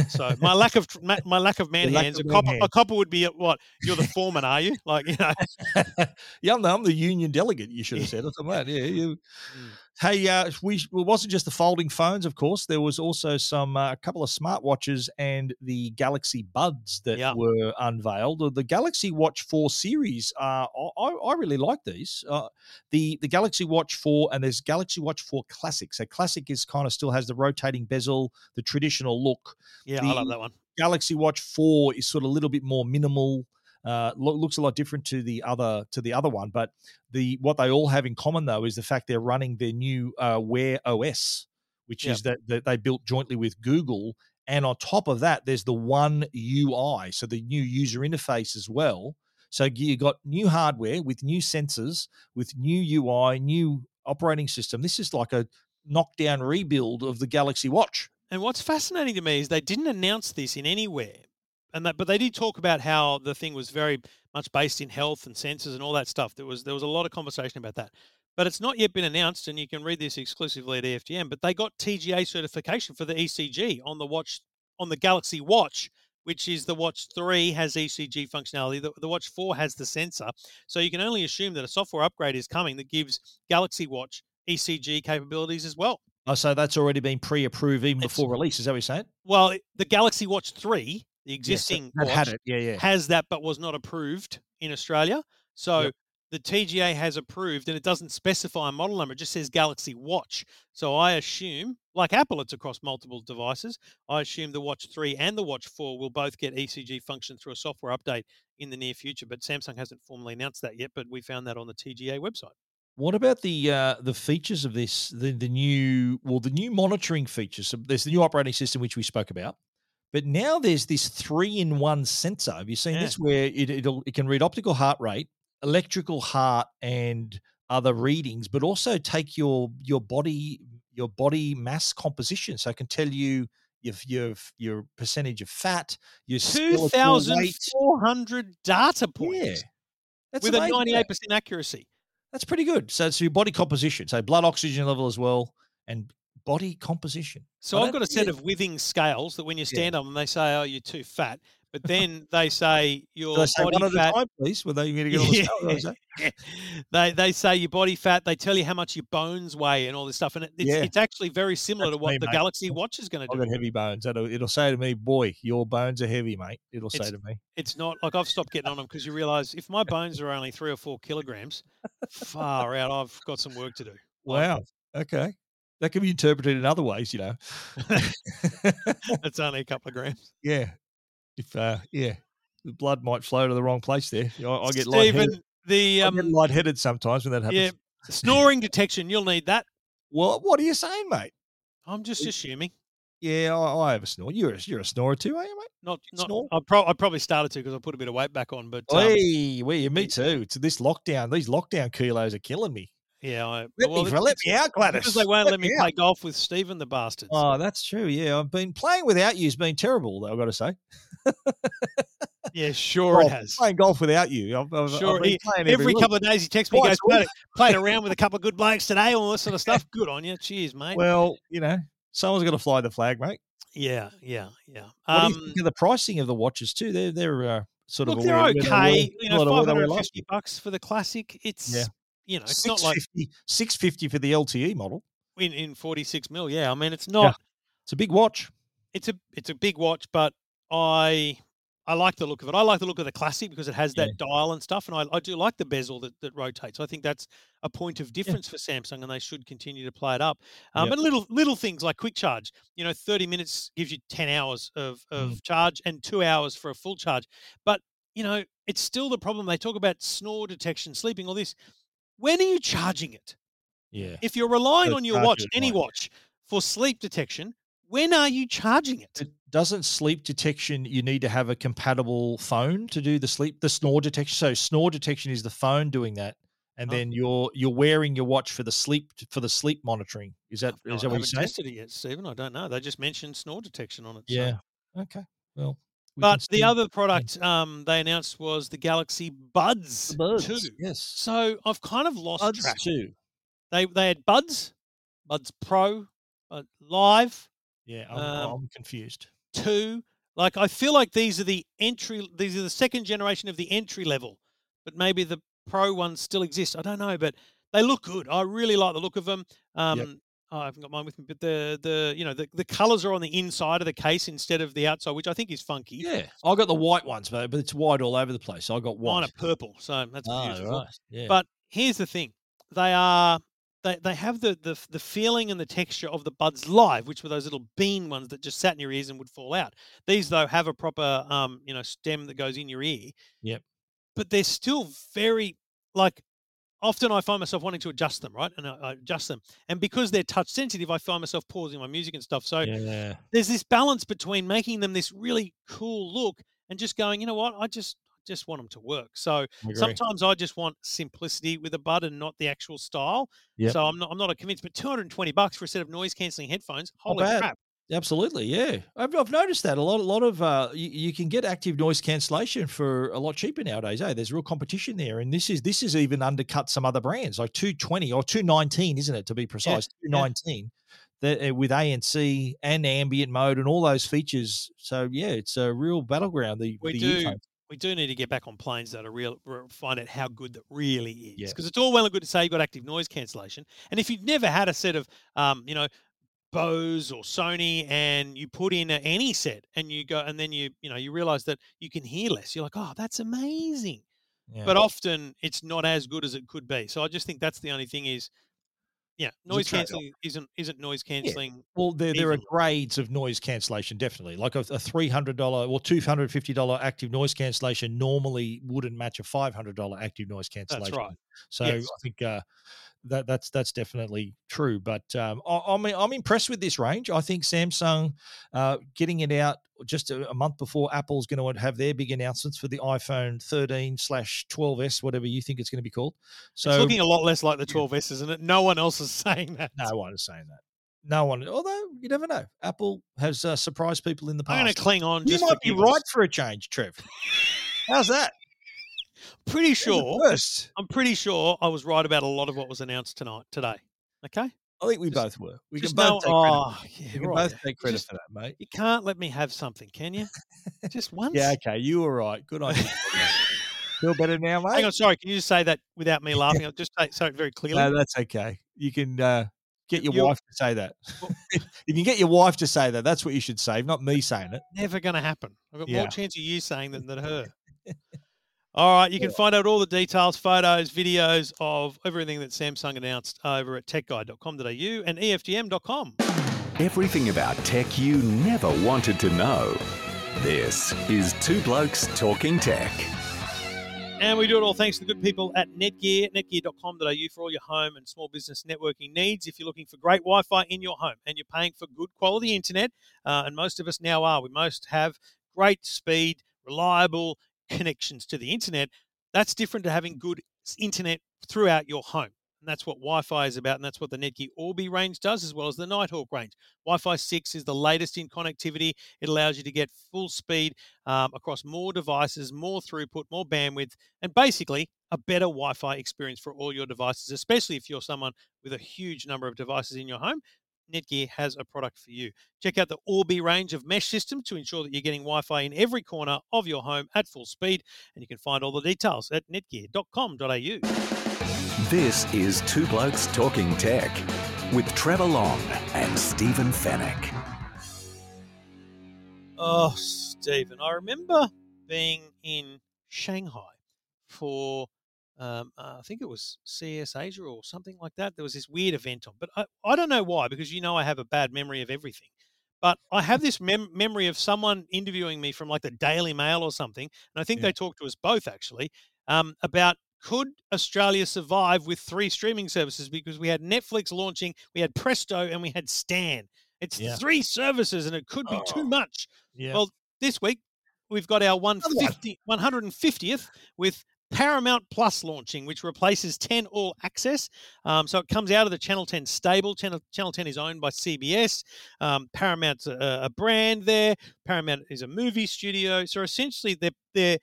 So my lack of my lack of man hands, of a copper, a copper would be at what? You're the foreman, are you? Like you know, yeah, I'm the, I'm the union delegate. You should have said something like that. Yeah, you. Mm. Hey, uh, we it wasn't just the folding phones, of course. There was also some uh, a couple of smartwatches and the Galaxy Buds that were unveiled. The- The Galaxy Watch Four series, uh, I, I really like these. Uh, the the Galaxy Watch Four and there's Galaxy Watch Four Classic. So Classic is kind of still has the rotating bezel, the traditional look. yeah, I love that one. Galaxy Watch Four is sort of a little bit more minimal. Uh, lo- looks a lot different to the other to the other one, but the what they all have in common though is the fact they're running their new uh, Wear OS, which is that, that they built jointly with Google, and on top of that, there's the One UI, so the new user interface as well. So you got new hardware with new sensors, with new UI, new operating system. This is like a knockdown rebuild of the Galaxy Watch. And what's fascinating to me is they didn't announce this in anywhere, and that, but they did talk about how the thing was very much based in health and sensors and all that stuff. There was there was a lot of conversation about that. but it's not yet been announced, and you can read this exclusively at EFTM. But they got TGA certification for the ECG on the watch on the Galaxy Watch, which is the Watch Three has ECG functionality. The, the Watch Four has the sensor, so you can only assume that a software upgrade is coming that gives Galaxy Watch ECG capabilities as well. Oh, so that's already been pre-approved even It's- before release. Is that what you're saying? Well, the Galaxy Watch Three, the existing watch, had it. Yeah, yeah. has that but was not approved in Australia. So Yep. the TGA has approved and it doesn't specify a model number, it just says Galaxy Watch. So I assume, like Apple, it's across multiple devices. I assume the Watch 3 and the Watch 4 will both get ECG function through a software update in the near future. But Samsung hasn't formally announced that yet, but we found that on the TGA website. What about the uh, the features of this? The the new well, the new monitoring features. So there's the new operating system which we spoke about, but now there's this three in one sensor. Have you seen Yeah. this? Where it it'll, it can read optical heart rate, electrical heart, and other readings, but also take your your body your body mass composition. So it can tell you your your your percentage of fat, your skeletal 2,400 data points Yeah, that's with amazing, a 98% accuracy. That's pretty good. So it's your body composition, so blood oxygen level as well, and body composition. So I've got a set of Withings scales that when you Yeah. stand on them, they say, "Oh, you're too fat," but then they say your they say body one at fat. a time, please? Were they going to get on the scale? What they they say your body fat. They tell you how much your bones weigh and all this stuff, and it's, Yeah. it's actually very similar That's to what me, the mate. Galaxy Watch is going to I've do. got heavy bones. It'll, it'll say to me, "Boy, your bones are heavy, mate." It'll say to me. It's not like I've stopped getting on them because you realise if my bones are only three or four kilograms, far out, I've got some work to do. Wow. Okay. That can be interpreted in other ways, you know. It's only a couple of grams. yeah. If uh, yeah, the blood might flow to the wrong place there. I, I get Stephen, lightheaded. the I get um, lightheaded sometimes when that happens. yeah, snoring detection. You'll need that. Well, what are you saying, mate? I'm just assuming. Yeah, I, I have a snore. You're a, you're a snorer too, are you, mate? Not, not. Snore? I, pro- I probably started to because I put a bit of weight back on, but um, Hey, well, me too. It's this lockdown. These lockdown kilos are killing me. Yeah, I, Let well, me, let me out, Gladys. because they won't let me out. play golf with Stephen the bastard. Oh, that's true. Yeah, I've been playing without you has been terrible. Though I've got to say, yeah, sure Golf- it has. playing golf without you. I've, I've, Sure, I've been he- Every, every, couple of days he texts me, Twice goes, played, played around with a couple of good blokes today, all this sort of stuff. Good on you. Cheers, mate. Well, you know, someone's got to fly the flag, mate. yeah, yeah, yeah. What do Um, you think of the pricing of the watches too? They're they're uh, sort look, of they're okay. You know, sort of where five hundred and last bucks for the classic. It's Yeah. You know, it's not like 650 650 for the LTE model. in, in forty six mil. Yeah, I mean, it's not. It's a big watch. It's a it's a big watch, but I I like the look of it. I like the look of the classic because it has that dial and stuff, and I, I do like the bezel that, that rotates. I think that's a point of difference for Samsung, and they should continue to play it up. Um, Yep. And little little things like quick charge. You know, thirty minutes gives you ten hours of of Mm. charge and two hours for a full charge. But you know, it's still the problem. They talk about snore detection, sleeping, all this. When are you charging it? Yeah. If you're relying So on your watch, any watch, for sleep detection, when are you charging it? It doesn't sleep detection. You need to have a compatible phone to do the sleep, the snore detection. So snore detection is the phone doing that, and Oh. then you're you're wearing your watch for the sleep for the sleep monitoring. Is that No, is I that what you're haven't saying? tested it yet, Stephen. I don't know. They just mentioned snore detection on it. so- Yeah. Okay. Well. We But the other product um, they announced was the Galaxy Buds, the buds. 2. Yes. So I've kind of lost Buds track. too. They they had Buds, Buds Pro, uh, Live, Yeah. I'm, Um, I'm confused. two. Like I feel like these are the entry. These are the second generation of the entry level, but maybe the Pro ones still exist. I don't know, but they look good. I really like the look of them. Um, oh, I haven't got mine with me, but the the you know the, the colors are on the inside of the case instead of the outside, which I think is funky. Yeah. I got the white ones, but but it's white all over the place. I got white. Mine are purple, so that's Ah, beautiful. right. Yeah. But here's the thing: they are they, they have the, the the feeling and the texture of the buds live, which were those little bean ones that just sat in your ears and would fall out. These though have a proper um you know stem that goes in your ear. Yep. But they're still very like. Often I find myself wanting to adjust them, right? And I, I adjust them, and because they're touch sensitive, I find myself pausing my music and stuff. So yeah. there's this balance between making them this really cool look and just going, you know what, I just just want them to work. So I sometimes I just want simplicity with a bud and not the actual style. Yep. So I'm not I'm not convinced. But 220 bucks for a set of noise cancelling headphones, holy crap! Absolutely, yeah. I've, I've noticed that a lot. A lot of uh, you, you can get active noise cancellation for a lot cheaper nowadays. Eh? There's real competition there, and this is this is even undercut some other brands like 220 or 219, isn't it? To be precise, yeah. 219 that uh, with ANC and ambient mode and all those features. So yeah, it's a real battleground. The we the do earphones. we do need to get back on planes that are real find out how good that really is Yeah. because it's all well and good to say you've got active noise cancellation and if you've never had a set of um, you know Bose or Sony and you put in any set and you go and then you you know you realize that you can hear less you're like oh that's amazing Yeah. but often it's not as good as it could be so I just think that's the only thing is yeah noise cancelling isn't isn't noise cancelling Well, there, there are grades of noise cancellation, definitely. Like a, a three hundred dollar or two hundred fifty dollar active noise cancellation normally wouldn't match a five hundred dollar active noise cancellation. That's right. So Yes. I think uh, that that's that's definitely true. But um, I, I'm I'm impressed with this range. I think Samsung uh, getting it out just a, a month before Apple's going to have their big announcements for the iPhone 13 slash 12s, whatever you think it's going to be called. So it's looking a lot less like the 12s isn't it no one else is saying that no one is saying that. No one, although you never know. Apple has uh, surprised people in the past. I'm going to cling on You might be right for a change, Trev. How's that? Pretty sure. First, I'm pretty sure I was right about a lot of what was announced tonight, today. Okay. I think we Just- both were. We can both know- take credit. oh, yeah, We can right. both take credit Just- for that, mate. You can't let me have something, can you? Just once. Yeah, okay, you were right. Good on you. Feel better now, mate? Hang on, sorry. Can you just say that without me laughing? I'll just say, say it very clearly. No, that's okay. You can uh, get your You- wife to say that. If you can get your wife to say that. That's what you should say, not me saying it. Never going to happen. I've got Yeah. more chance of you saying than, than her. All right, you can find out all the details, photos, videos of everything that Samsung announced over at techguide.com.au and E EFTM.com. Everything about tech you never wanted to know. This is Two Blokes Talking Tech. And we do it all thanks to the good people at Netgear, netgear.com.au for all your home and small business networking needs. If you're looking for great Wi Fi in your home and you're paying for good quality internet, uh, and most of us now are, we most have great speed, reliable connections to the internet. That's different to having good internet throughout your home. And that's what Wi Fi is about, and that's what the Netgear Orbi range does, as well as the Nighthawk range. Wi Fi 6 is the latest in connectivity. It allows you to get full speed um, across more devices, more throughput, more bandwidth, and basically a better Wi Fi experience for all your devices, especially if you're someone with a huge number of devices in your home. Netgear has a product for you. Check out the Orbi range of mesh systems to ensure that you're getting Wi Fi in every corner of your home at full speed. And you can find all the details at netgear.com.au. This is Two Blokes Talking Tech with Trevor Long and Stephen Fenech. Oh, Stephen, I remember being in Shanghai for, um, uh, I think it was CES Asia or something like that. There was this weird event on, but I, I don't know why, because you know I have a bad memory of everything. But I have this mem- memory of someone interviewing me from like the Daily Mail or something, and I think Yeah. they talked to us both actually um, about could Australia survive with three streaming services because we had Netflix launching, we had Presto, and we had Stan. It's Yeah. three services, and it could be Oh. too much. Yeah. Well, this week we've got our 150, 150th with Paramount Plus launching, which replaces 10 All Access. Um, so it comes out of the Channel 10 stable. Channel, Channel 10 is owned by CBS. Um, Paramount's a, a brand there. Paramount is a movie studio. So essentially, they're, they're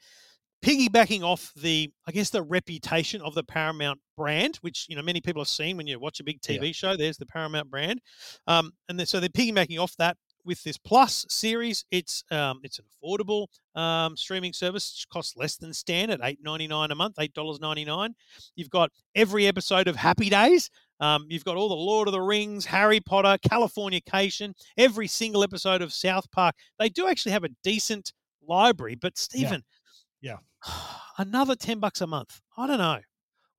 piggybacking off the, I guess, the reputation of the Paramount brand, which you know many people have seen when you watch a big Yeah. TV show. There's the Paramount brand, um, and so they're piggybacking off that with this Plus series. It's um, it's an affordable um, streaming service. It costs less than Stan at eight ninety nine a month, eight dollars ninety nine. You've got every episode of Happy Days. Um, you've got all the Lord of the Rings, Harry Potter, California Californication, every single episode of South Park. They do actually have a decent library, but Stephen, Yeah. another ten bucks a month. I don't know.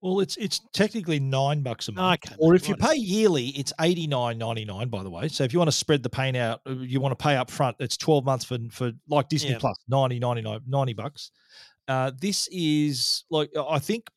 Well, it's it's technically nine bucks a month, Okay, or if you pay yearly, it's eighty nine ninety nine. By the way, so if you want to spread the pain out, uh, you want to pay up front. It's twelve months for for like Disney Yeah. Plus, 90, 99, 90 bucks. Uh, this is like I think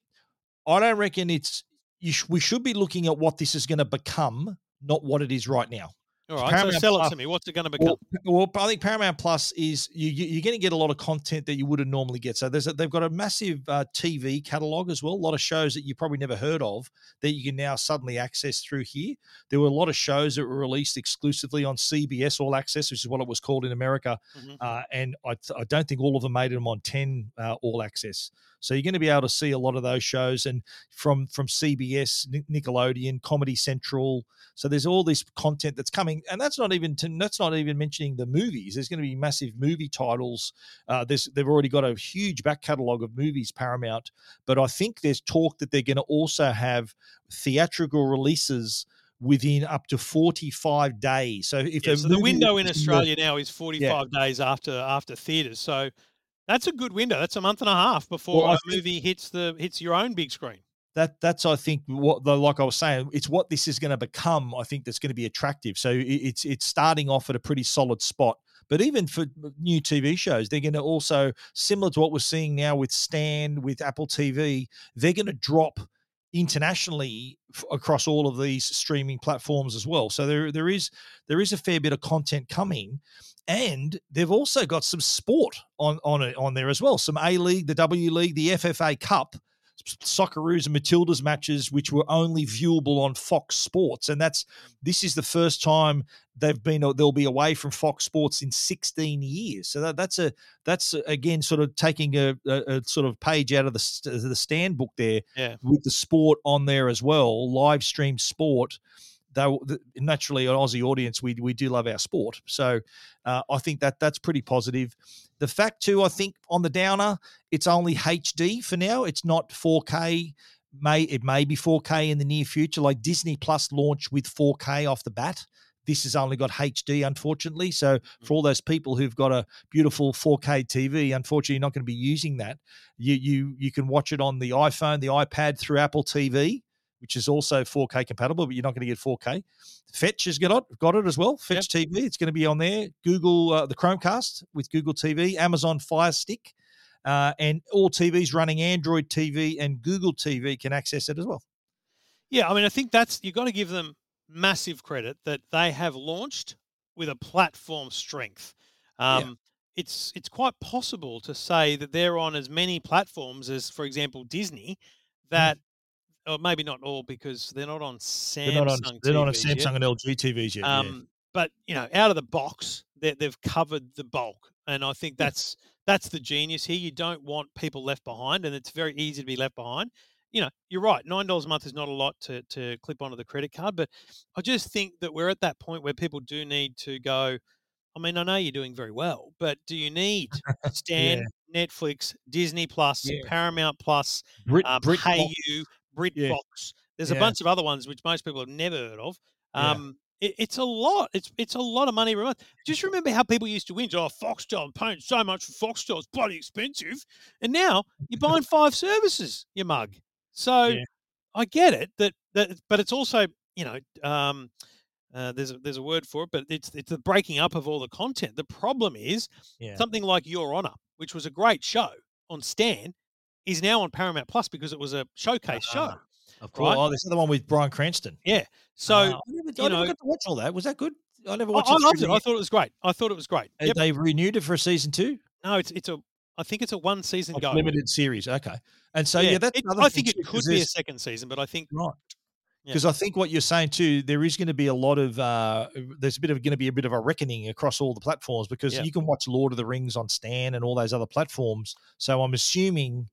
I don't reckon it's you. Sh- we should be looking at what this is going to become, not what it is right now. All right, Paramount so sell Plus- it to me. What's it going to become? Well, well, I think Paramount Plus is you, you're going to get a lot of content that you wouldn't normally get. So there's a, they've got a massive uh, TV catalog as well. A lot of shows that you probably never heard of that you can now suddenly access through here. There were a lot of shows that were released exclusively on CBS All Access, which is what it was called in America, Mhm. uh, and I, I don't think all of them made them on 10 uh, All Access. So you're going to be able to see a lot of those shows, and from from CBS, Nickelodeon, Comedy Central. So there's all this content that's coming, and that's not even to, that's not even mentioning the movies. There's going to be massive movie titles. Uh, there's they've already got a huge back catalogue of movies, Paramount. But I think there's talk that they're going to also have theatrical releases within up to 45 days. So if Yeah, so the window in Australia now is 45 days after after theaters. So that's a good window. That's a month and a half before Well, a movie hits the hits your own big screen. That that's I think what the like I was saying, it's what this is going to become. I think that's going to be attractive. So it, it's it's starting off at a pretty solid spot. But even for uh, new TV shows, they're going to also similar to what we're seeing now with Stan with Apple TV. They're going to drop internationally f- across all of these streaming platforms as well. So there there is there is a fair bit of content coming. And they've also got some sport on on on there as well. Some A League, the W League, the FFA Cup, Socceroos and Matildas matches, which were only viewable on Fox Sports, and that's this is the first time they've been they'll be away from Fox Sports in 16 years. So that, that's a that's a, again sort of taking a, a, a sort of page out of the the Stan book there Yeah. with the sport on there as well, live stream sport. Though naturally, an Aussie audience, we we do love our sport, so uh, I think that that's pretty positive. The fact too, I think on the downer, it's only HD for now. It's not 4K. May it may be 4K in the near future. Like Disney Plus launch with 4K off the bat. This has only got HD, unfortunately. So for all those people who've got a beautiful 4K TV, unfortunately, you're not going to be using that. You you you can watch it on the iPhone, the iPad through Apple TV, which is also 4K compatible, but you're not going to get 4K. Fetch has got it, got it as well. Fetch TV, it's going to be on there. Google, uh, the Chromecast with Google TV, Amazon Fire Stick, uh, and all TVs running Android TV and Google TV can access it as well. Yeah, I mean, I think that's you've got to give them massive credit that they have launched with a platform strength. Um, It's it's quite possible to say that they're on as many platforms as, for example, Disney. That, or maybe not all because they're not on Samsung. They're not on, they're not on TVs yet. Samsung and LG TVs yet. yeah. Um, But you know, out of the box, they, they've covered the bulk, and I think that's that's the genius here. You don't want people left behind, and it's very easy to be left behind. You know, you're right. Nine dollars a month is not a lot to to clip onto the credit card, but I just think that we're at that point where people do need to go. I mean, I know you're doing very well, but do you need Stan, Netflix, Disney Plus, Yeah. Paramount Plus, Brit, um, Brit Hey Box- You, BritBox. Yeah. There's a bunch of other ones which most people have never heard of. Yeah. Um, it, it's a lot. It's it's a lot of money every month. Just remember how people used to whinge, "Oh, Foxtel, I'm paying so much for Foxtel, it's bloody expensive." And now you're buying five services, you mug. So Yeah. I get it that that, but it's also you know. Um, uh, there's a, there's a word for it, but it's it's the breaking up of all the content. The problem is yeah. something like Your Honor, which was a great show on Stan, is now on Paramount Plus because it was a showcase show. Ah, Of course. right? Oh, this is the one with Bryan Cranston. Yeah. So Uh, I never, I never know- got to watch all that. Was that good? I never watched I it. loved it. the- I thought it was great. I thought it was great. Yep. They renewed it for a season two? No, it's it's a. I think it's a one season Of go. limited series. Okay. And so yeah, that's It- another I thing think it too, 'cause could be a second season, but I think right. Yeah. Because I think what you're saying too, there is going to be a lot of uh, there's a bit of going to be a bit of a reckoning across all the platforms because Yeah. you can watch Lord of the Rings on Stan and all those other platforms. So I'm assuming that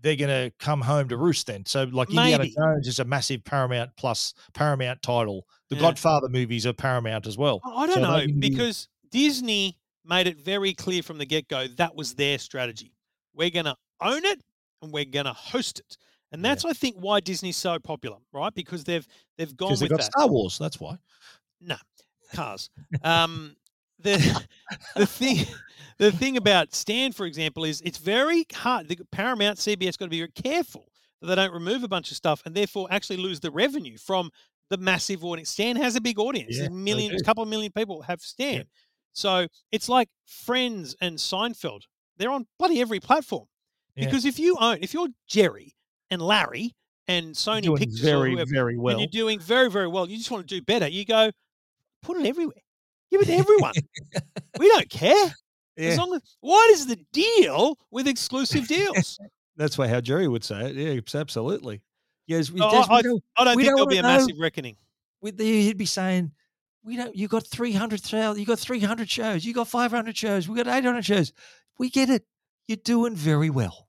they're going to come home to roost then. So like Indiana Jones is a massive Paramount plus Paramount title. The Yeah. Godfather movies are Paramount as well. I don't So know because Disney made it very clear from the get go that was their strategy. We're going to own it and we're going to host it, and Yeah. that's I think why Disney's so popular, right? Because they've they've gone with they've got that. Star Wars. That's why. No, cars. Um, the the thing the thing about Stan, for example, is it's very hard. The Paramount, CBS, got to be very careful that they don't remove a bunch of stuff and therefore actually lose the revenue from the massive audience. Stan has a big audience. Yeah, they a couple of million people have Stan. So it's like Friends and Seinfeld. They're on bloody every platform. Yeah. Because if you own, if you're Jerry and Larry and Sony Pictures or very whoever, very well. and you're doing very, very well. You just want to do better. You go, Put it everywhere. Give it to everyone. we don't care. Yeah, As long as what is the deal with exclusive deals? that's why how Jerry would say it. Yeah, abs- absolutely. Yes, we, Des, we I- don't- I don't think don't there'll be a know. massive reckoning. we- the- he'd be saying, "We don't. You got three hundred thousand. You got three hundred shows. You got five hundred shows. We got eight hundred shows. We get it. You're doing very well."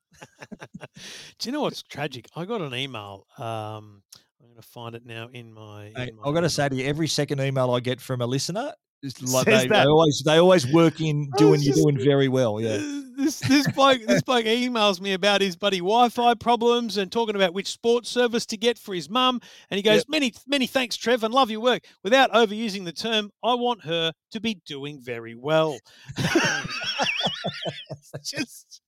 Do you know what's tragic? I got an email. Um, I'm going to find it now in my. Hey, in my I've got to say to you, every second email I get from a listener like they, they always they always work in doing you're doing very well. Yeah. This this bloke this bloke emails me about his buddy Wi-Fi problems and talking about which sports service to get for his mum. And he goes, Yep. "Many many thanks, Trev, and love your work. Without overusing the term, I want her to be doing very well." Just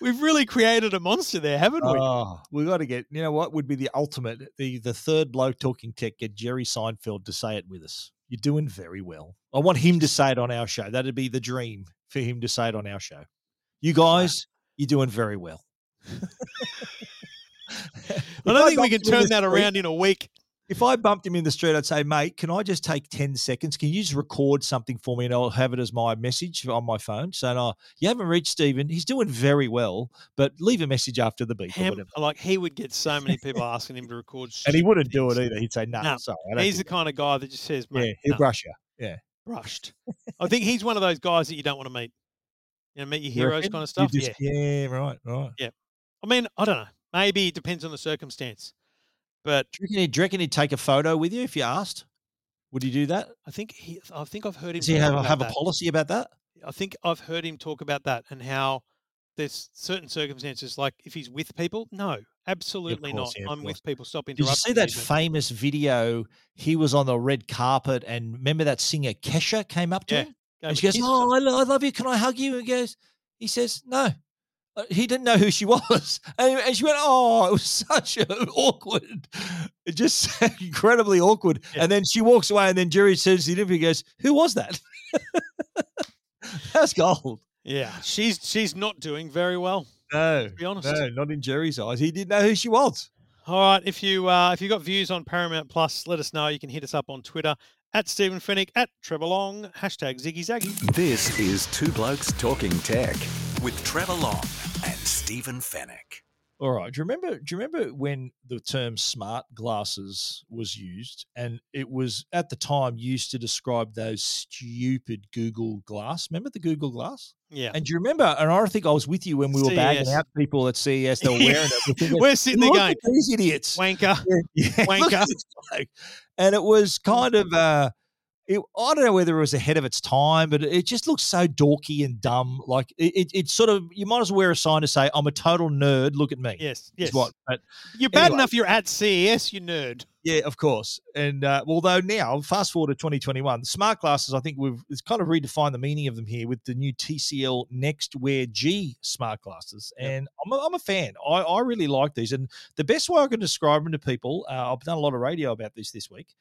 we've really created a monster there, haven't we? Oh, we got to get. You know what would be the ultimate? The the third bloke talking tech. Get Jerry Seinfeld to say it with us. You're doing very well. I want him to say it on our show. That'd be the dream for him to say it on our show. You guys, you're doing very well. I don't think we can turn that around in a week. If I bumped him in the street, I'd say, mate, can I just take 10 seconds? Can you just record something for me and I'll have it as my message on my phone? saying, no, you haven't reached Stephen. He's doing very well, but leave a message after the beep or Ham- whatever. like he would get so many people asking him to record, And he wouldn't do it either. He'd say, no, No, sorry. He's the that." kind of guy that just says, Yeah, he'll no, brush you. Yeah. brushed." I think he's one of those guys that you don't want to meet. You know, meet your heroes kind of stuff. just- yeah. yeah, right, right. Yeah. I mean, I don't know. Maybe it depends on the circumstance. But Do you, reckon he'd, do you reckon he'd take a photo with you if you asked? Would he do that? I think he, I think I've heard him. Does he have, about have a policy about that? I think I've heard him talk about that and how there's certain circumstances, like if he's with people, no, absolutely course, not. yeah, I'm with people. Stop interrupting. Did you see that but- famous video? He was on the red carpet, and remember that singer Kesha came up to Yeah, him, and she goes, "Oh, I, I love you. Can I hug you?" And he goes, he says, "No." Uh, He didn't know who she was, and, and she went, "Oh, it was such an awkward, it just incredibly awkward." Yeah. And then she walks away, and then Jerry says, "The interview goes, who was that?" That's gold. Yeah, she's she's not doing very well. No, To be honest. no, not in Jerry's eyes. He didn't know who she was. All right, if you uh, if you got views on Paramount Plus, let us know. You can hit us up on Twitter at Stephen Fenech at Trevor Long hashtag Ziggy Zaggy. This is Two Blokes Talking Tech with Trevor Long and Stephen Fenech. All right. Do you remember? Do you remember when the term "smart glasses" was used, and it was at the time used to describe those stupid Google Glass? Remember the Google Glass? Yeah, And do you remember? And I think I was with you when we were bagging out people at CES. They were wearing it. We're we're sitting there going, these idiots. wanker. Yeah, wanker. And it was kind of uh it, I don't know whether it was ahead of its time, but it just looks so dorky and dumb. Like it, it, it's sort of you might as well wear a sign to say I'm a total nerd. Look at me. Yes, is yes. what. But You're bad Anyway. enough. You're at CES. You nerd. yeah, of course. And uh, although now, fast forward to 2021, the smart glasses, I think we've it's kind of redefined the meaning of them here with the new TCL Next Wear G smart glasses. Yep. And I'm a, I'm a fan. I, I really like these. And the best way I can describe them to people, uh, I've done a lot of radio about this this week,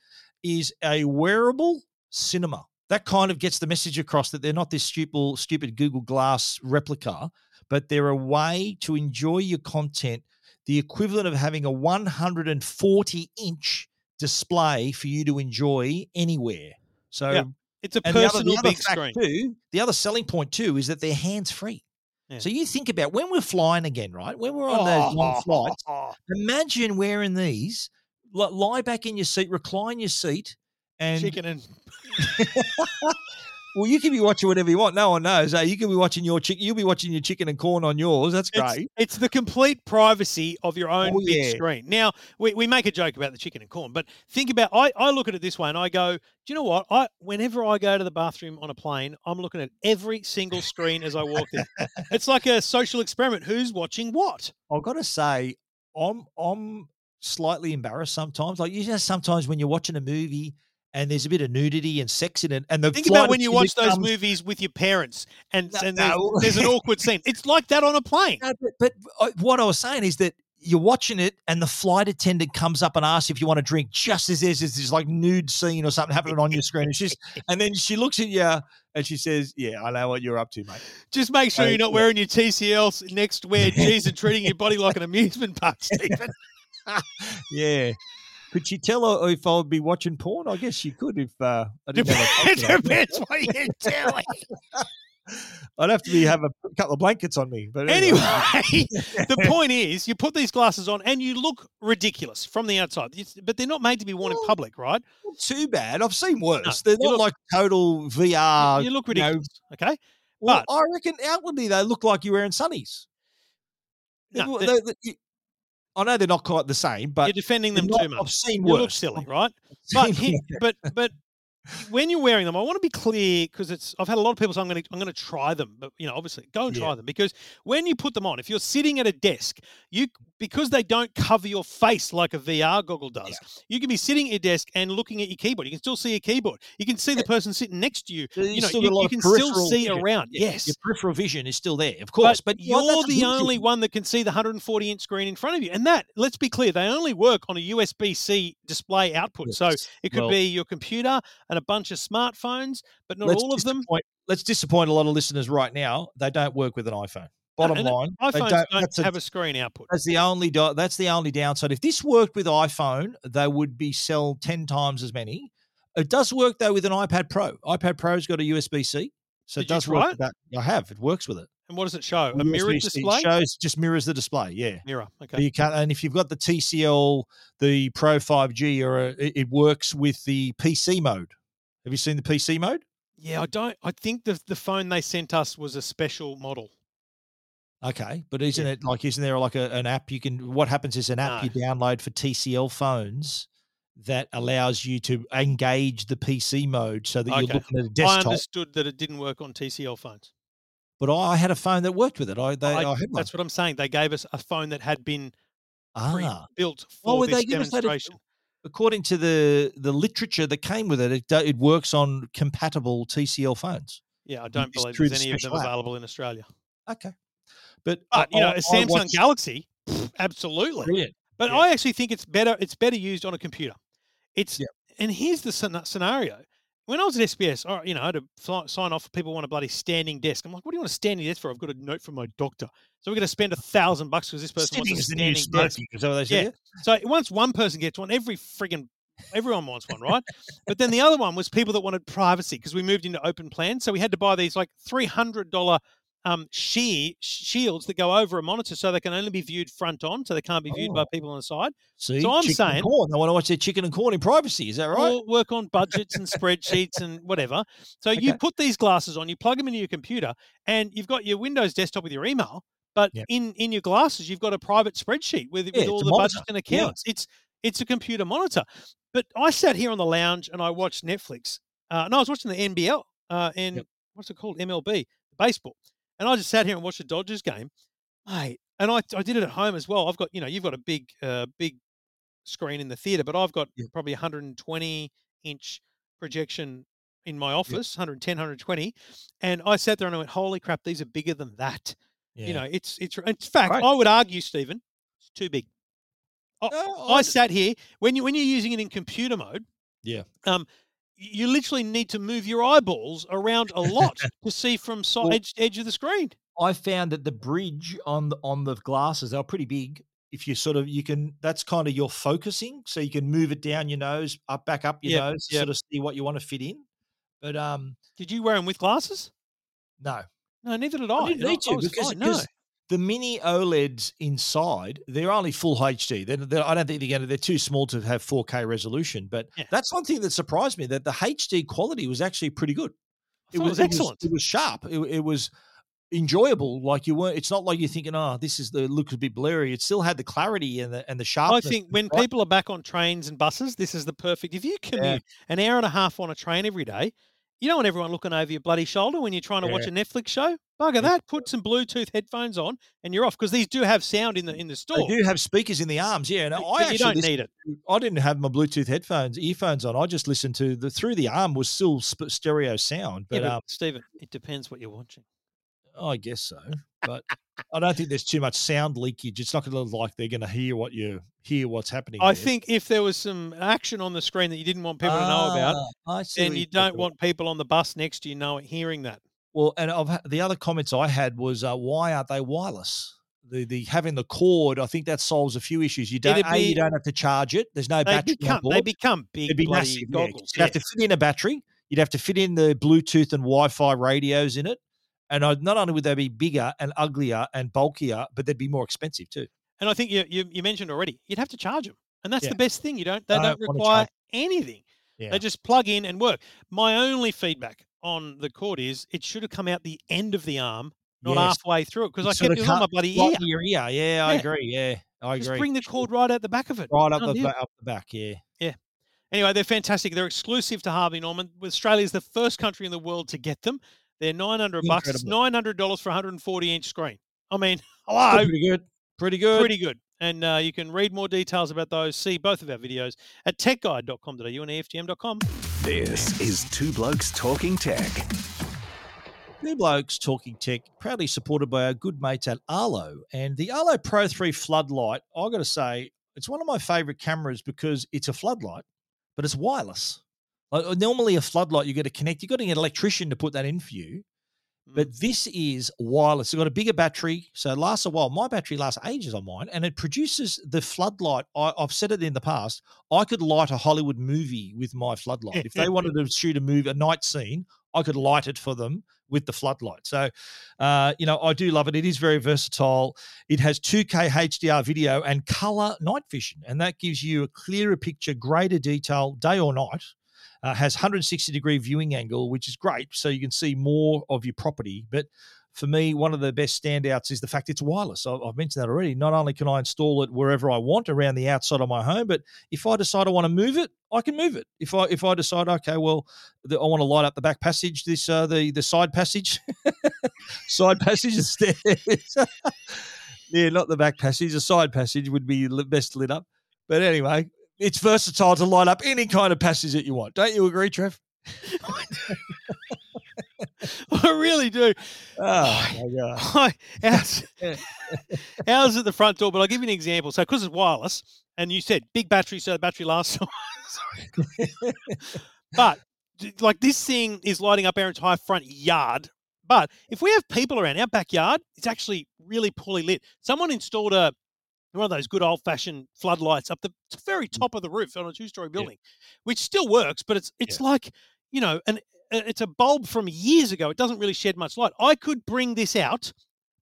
is a wearable cinema. That kind of gets the message across that they're not this stupid, stupid Google Glass replica, but they're a way to enjoy your content the equivalent of having a 140 inch display for you to enjoy anywhere. So, Yeah, It's a and the other, personal the big screen. too, the other selling point too is that they're hands free. Yeah. So you think about when we're flying again, right? When we're on those long flights, Oh, imagine wearing these, lie back in your seat, recline your seat, and chicken and well, you can be watching whatever you want. No one knows. Hey, you can be watching your chicken. You'll be watching your chicken and corn on yours. That's great. it's the complete privacy of your own Oh, big yeah. screen. Now, we, we make a joke about the chicken and corn, but think about I, I look at it this way and I go, do you know what? I whenever I go to the bathroom on a plane, I'm looking at every single screen as I walk there. it's like a social experiment. Who's watching what? I've got to say, I'm I'm slightly embarrassed sometimes. Like you know, sometimes when you're watching a movie and there's a bit of nudity and sex in it, and the Think about when you watch those comes- movies with your parents and, No, and there's, no. there's an awkward scene. It's like that on a plane. No, but, but what I was saying is that you're watching it, and the flight attendant comes up and asks if you want to drink, just as there's this like nude scene or something happening on your screen. And she's, and then she looks at you and she says, "Yeah, I know what you're up to, mate." Just make sure Uh, you're not wearing your TCL next wear G's and treating your body like an amusement park, Stephen. Yeah. Could she tell her if I would be watching porn? I guess she could if uh, I didn't have a Depends, depends what you're telling. I'd have to be have a couple of blankets on me. But Anyway, the point is, you put these glasses on and you look ridiculous from the outside, It's- but they're not made to be worn in public, right? too bad. I've seen worse. No, They're not look- like total VR. you look you know, ridiculous, okay? well, but- I reckon outwardly they look like you're wearing sunnies. No, they- they- I know they're not quite the same, but you're defending them not- too much. I've seen You worse. look silly, right? But he- but but when you're wearing them, I want to be clear because it's. I've had a lot of people say I'm going to I'm going to try them, but you know, obviously, go and Yeah. try them because when you put them on, if you're sitting at a desk, you because they don't cover your face like a VR goggle does, you can be sitting at your desk and looking at your keyboard. You can still see your keyboard. You can see the person sitting next to you. You You know, still you, got a lot you can still see vision. around. Yeah, Yes, your peripheral vision is still there, of course. But, you're that's a the only one that can see the 140 inch screen in front of you. And that, let's be clear, they only work on a USB C display output. So it could Well, be your computer and a bunch of smartphones, but not all of them. Let's disappoint a lot of listeners right now. They don't work with an iPhone. Bottom and line, iPhones don't, don't, that's, a- have a screen output. that's the only do- that's the only downside. If this worked with iPhone, they would be sell ten times as many. It does work though with an iPad Pro. iPad Pro's got a USB C, so Did it does work. it? That I have. It works with it. And what does it show? A USB-C mirrored display? shows just mirrors the display. Yeah. Mirror. Okay. You can't, and if you've got the TCL, the Pro 5G, or a, it, it works with the PC mode. Have you seen the PC mode? Yeah, I don't. I think the the phone they sent us was a special model. Okay, but isn't it like isn't there like a, an app you can? What happens is an app No. you download for TCL phones that allows you to engage the PC mode so that you're looking at a desktop. I understood that it didn't work on TCL phones. But I had a phone that worked with it. I they, I, I- that's what I'm saying. They gave us a phone that had been Ah, built for would this they give us that demonstration. according to the the literature that came with it, it, it works on compatible TCL phones. Yeah, I don't believe there's any of them app. available in Australia. Okay, but But uh, you know, I- a Samsung Galaxy, absolutely. Brilliant. But Yeah. I actually think it's better. It's better used on a computer. It's Yeah. and here's the scenario. When I was at SBS, you know, I had to fly, sign off. People want a bloody standing desk. I'm like, what do you want a standing desk for? I've got a note from my doctor. So we're going to spend a thousand bucks because this person Sitting wants is a standing desk. smoking. Is that what they? Yeah. So once one person gets one, every friggin' everyone wants one, right? but then the other one was people that wanted privacy because we moved into open plan, so we had to buy these like three hundred dollar um sheer shields that go over a monitor, so they can only be viewed front on, so they can't be viewed by Oh. people on the side. See, So I'm and saying- corn. They want to watch their chicken and corn in privacy. Is that right? Or work on budgets and spreadsheets and whatever. So you put these glasses on, you plug them into your computer, and you've got your Windows desktop with your email. But Yep. in in your glasses, you've got a private spreadsheet with, Yeah, with all the monitor. budgets and Yeah. accounts. It's it's a computer monitor. But I sat here on the lounge and I watched Netflix. Uh, no, I was watching the NBL uh, and Yep. what's it called? MLB, baseball. And I just sat here and watched the Dodgers game, mate. And I, I did it at home as well. I've got you know you've got a big uh, big screen in the theater, but I've got Yep. probably 120 inch projection in my office, 110, 120. And I sat there and I went, holy crap, these are bigger than that. Yeah. You know, it's it's in fact, Right. I would argue, Stephen, it's too big. No, I sat here when you when you're using it in computer mode. Yeah. Um, you literally need to move your eyeballs around a lot to see from side Well- edge, edge of the screen. I found that the bridge on the, on the glasses they are pretty big. If you sort of you can, that's kind of your focusing, so you can move it down your nose, up back up your Yep, nose, to yep. sort of see what you want to fit in. But um, Did you wear them with glasses? no, No, neither did I. I didn't need to because, fine, no. The mini OLEDs inside they're only full HD. They're, they're, I don't think they're going to. They're too small to have 4K resolution. But Yeah. that's one thing that surprised me that the HD quality was actually pretty good. I thought it was excellent. It was, sharp. It, it was enjoyable. Like you weren't. It's not like you're thinking, oh, this is the looks a bit blurry. It still had the clarity and the and the sharpness. I think when people are back on trains and buses, this is the perfect. If you commute an hour and a half on a train every day, you don't want everyone looking over your bloody shoulder when you're trying to watch a Netflix show. Bugger that. Put some Bluetooth headphones on and you're off because these do have sound in the in the store. they do have speakers in the arms. Yeah, and I actually you don't need it. I didn't have my Bluetooth headphones, earphones on. I just listened to the through the arm was still stereo sound. Yeah, But, but um, Stephen, it depends what you're watching. I guess so. But I don't think there's too much sound leakage. It's not going to look like they're going to hear what you hear what's happening. I there. think if there was some action on the screen that you didn't want people to know about, Ah, I see then you don't want people on the bus next to you know hearing that. Well, and I've, the other comments I had was, uh, why aren't they wireless? the the having the cord, I think that solves a few issues. You don't It'd a, you don't have to charge it. There's no battery become they become big They'd be massive. yeah. goggles. You'd have to fit in a battery. You'd have to fit in the Bluetooth and Wi-Fi radios in it. And I, not only would they be bigger and uglier and bulkier, but they'd be more expensive too. And I think you, you you mentioned already, you'd have to charge them, and that's Yeah. the best thing. You don't they I don't don't require anything. Yeah. They just plug in and work. My only feedback on the cord is it should have come out the end of the arm, not Yes. halfway through it, because I kept it on my bloody ear. your ear. Yeah, I agree. Yeah, I Just agree. bring the cord right out the back of it. right up the, ba- up the back. Yeah. Yeah. Anyway, they're fantastic. They're exclusive to Harvey Norman. Australia's the first country in the world to get them. They're 900 bucks. It's $900 for a hundred and forty inch screen. I mean, Still hello, pretty good. Pretty good. pretty good. And uh, you can read more details about those. See both of our videos at techguide.com.au and EFTM.com. This is Two Blokes Talking Tech. Two Blokes Talking Tech, proudly supported by our good mates at Arlo. And the Arlo Pro 3 floodlight, i got to say, it's one of my favorite cameras because it's a floodlight, but it's wireless. Like, uh, normally, a floodlight, you got to connect, you've got to get an electrician to put that in for you. But this is wireless. It's got a bigger battery, so it lasts a while. My battery lasts ages on mine, and it produces the floodlight. I, I've said it in the past. I could light a Hollywood movie with my floodlight. if they wanted to shoot a movie, a night scene, I could light it for them with the floodlight. So, uh, you know, I do love it. It is very versatile. It has 2K HDR video and color night vision, and that gives you a clearer picture, greater detail, day or night uh, has 160 degree viewing angle, which is great. So you can see more of your property. But for me, one of the best standouts is the fact it's wireless. I've mentioned that already. Not only can I install it wherever I want around the outside of my home, but if I decide I want to move it, I can move it. If I if I decide, okay, well, the, I want to light up the back passage, this uh, the the side passage, side passage and stairs. yeah, not the back passage. The side passage would be best lit up. But anyway, it's versatile to light up any kind of passage that you want. Don't you agree, Trev? I do. I really do. Oh my god! Ours, ours at the front door, but I'll give you an example. So, because it's wireless, and you said big battery, so the battery lasts. Sorry. but like this thing is lighting up our entire front yard. But if we have people around our backyard, it's actually really poorly lit. Someone installed a one of those good old fashioned floodlights up the very top of the roof on a two story building, which still works, but it's it's like you know an uh, it's a bulb from years ago. It doesn't really shed much light. I could bring this out,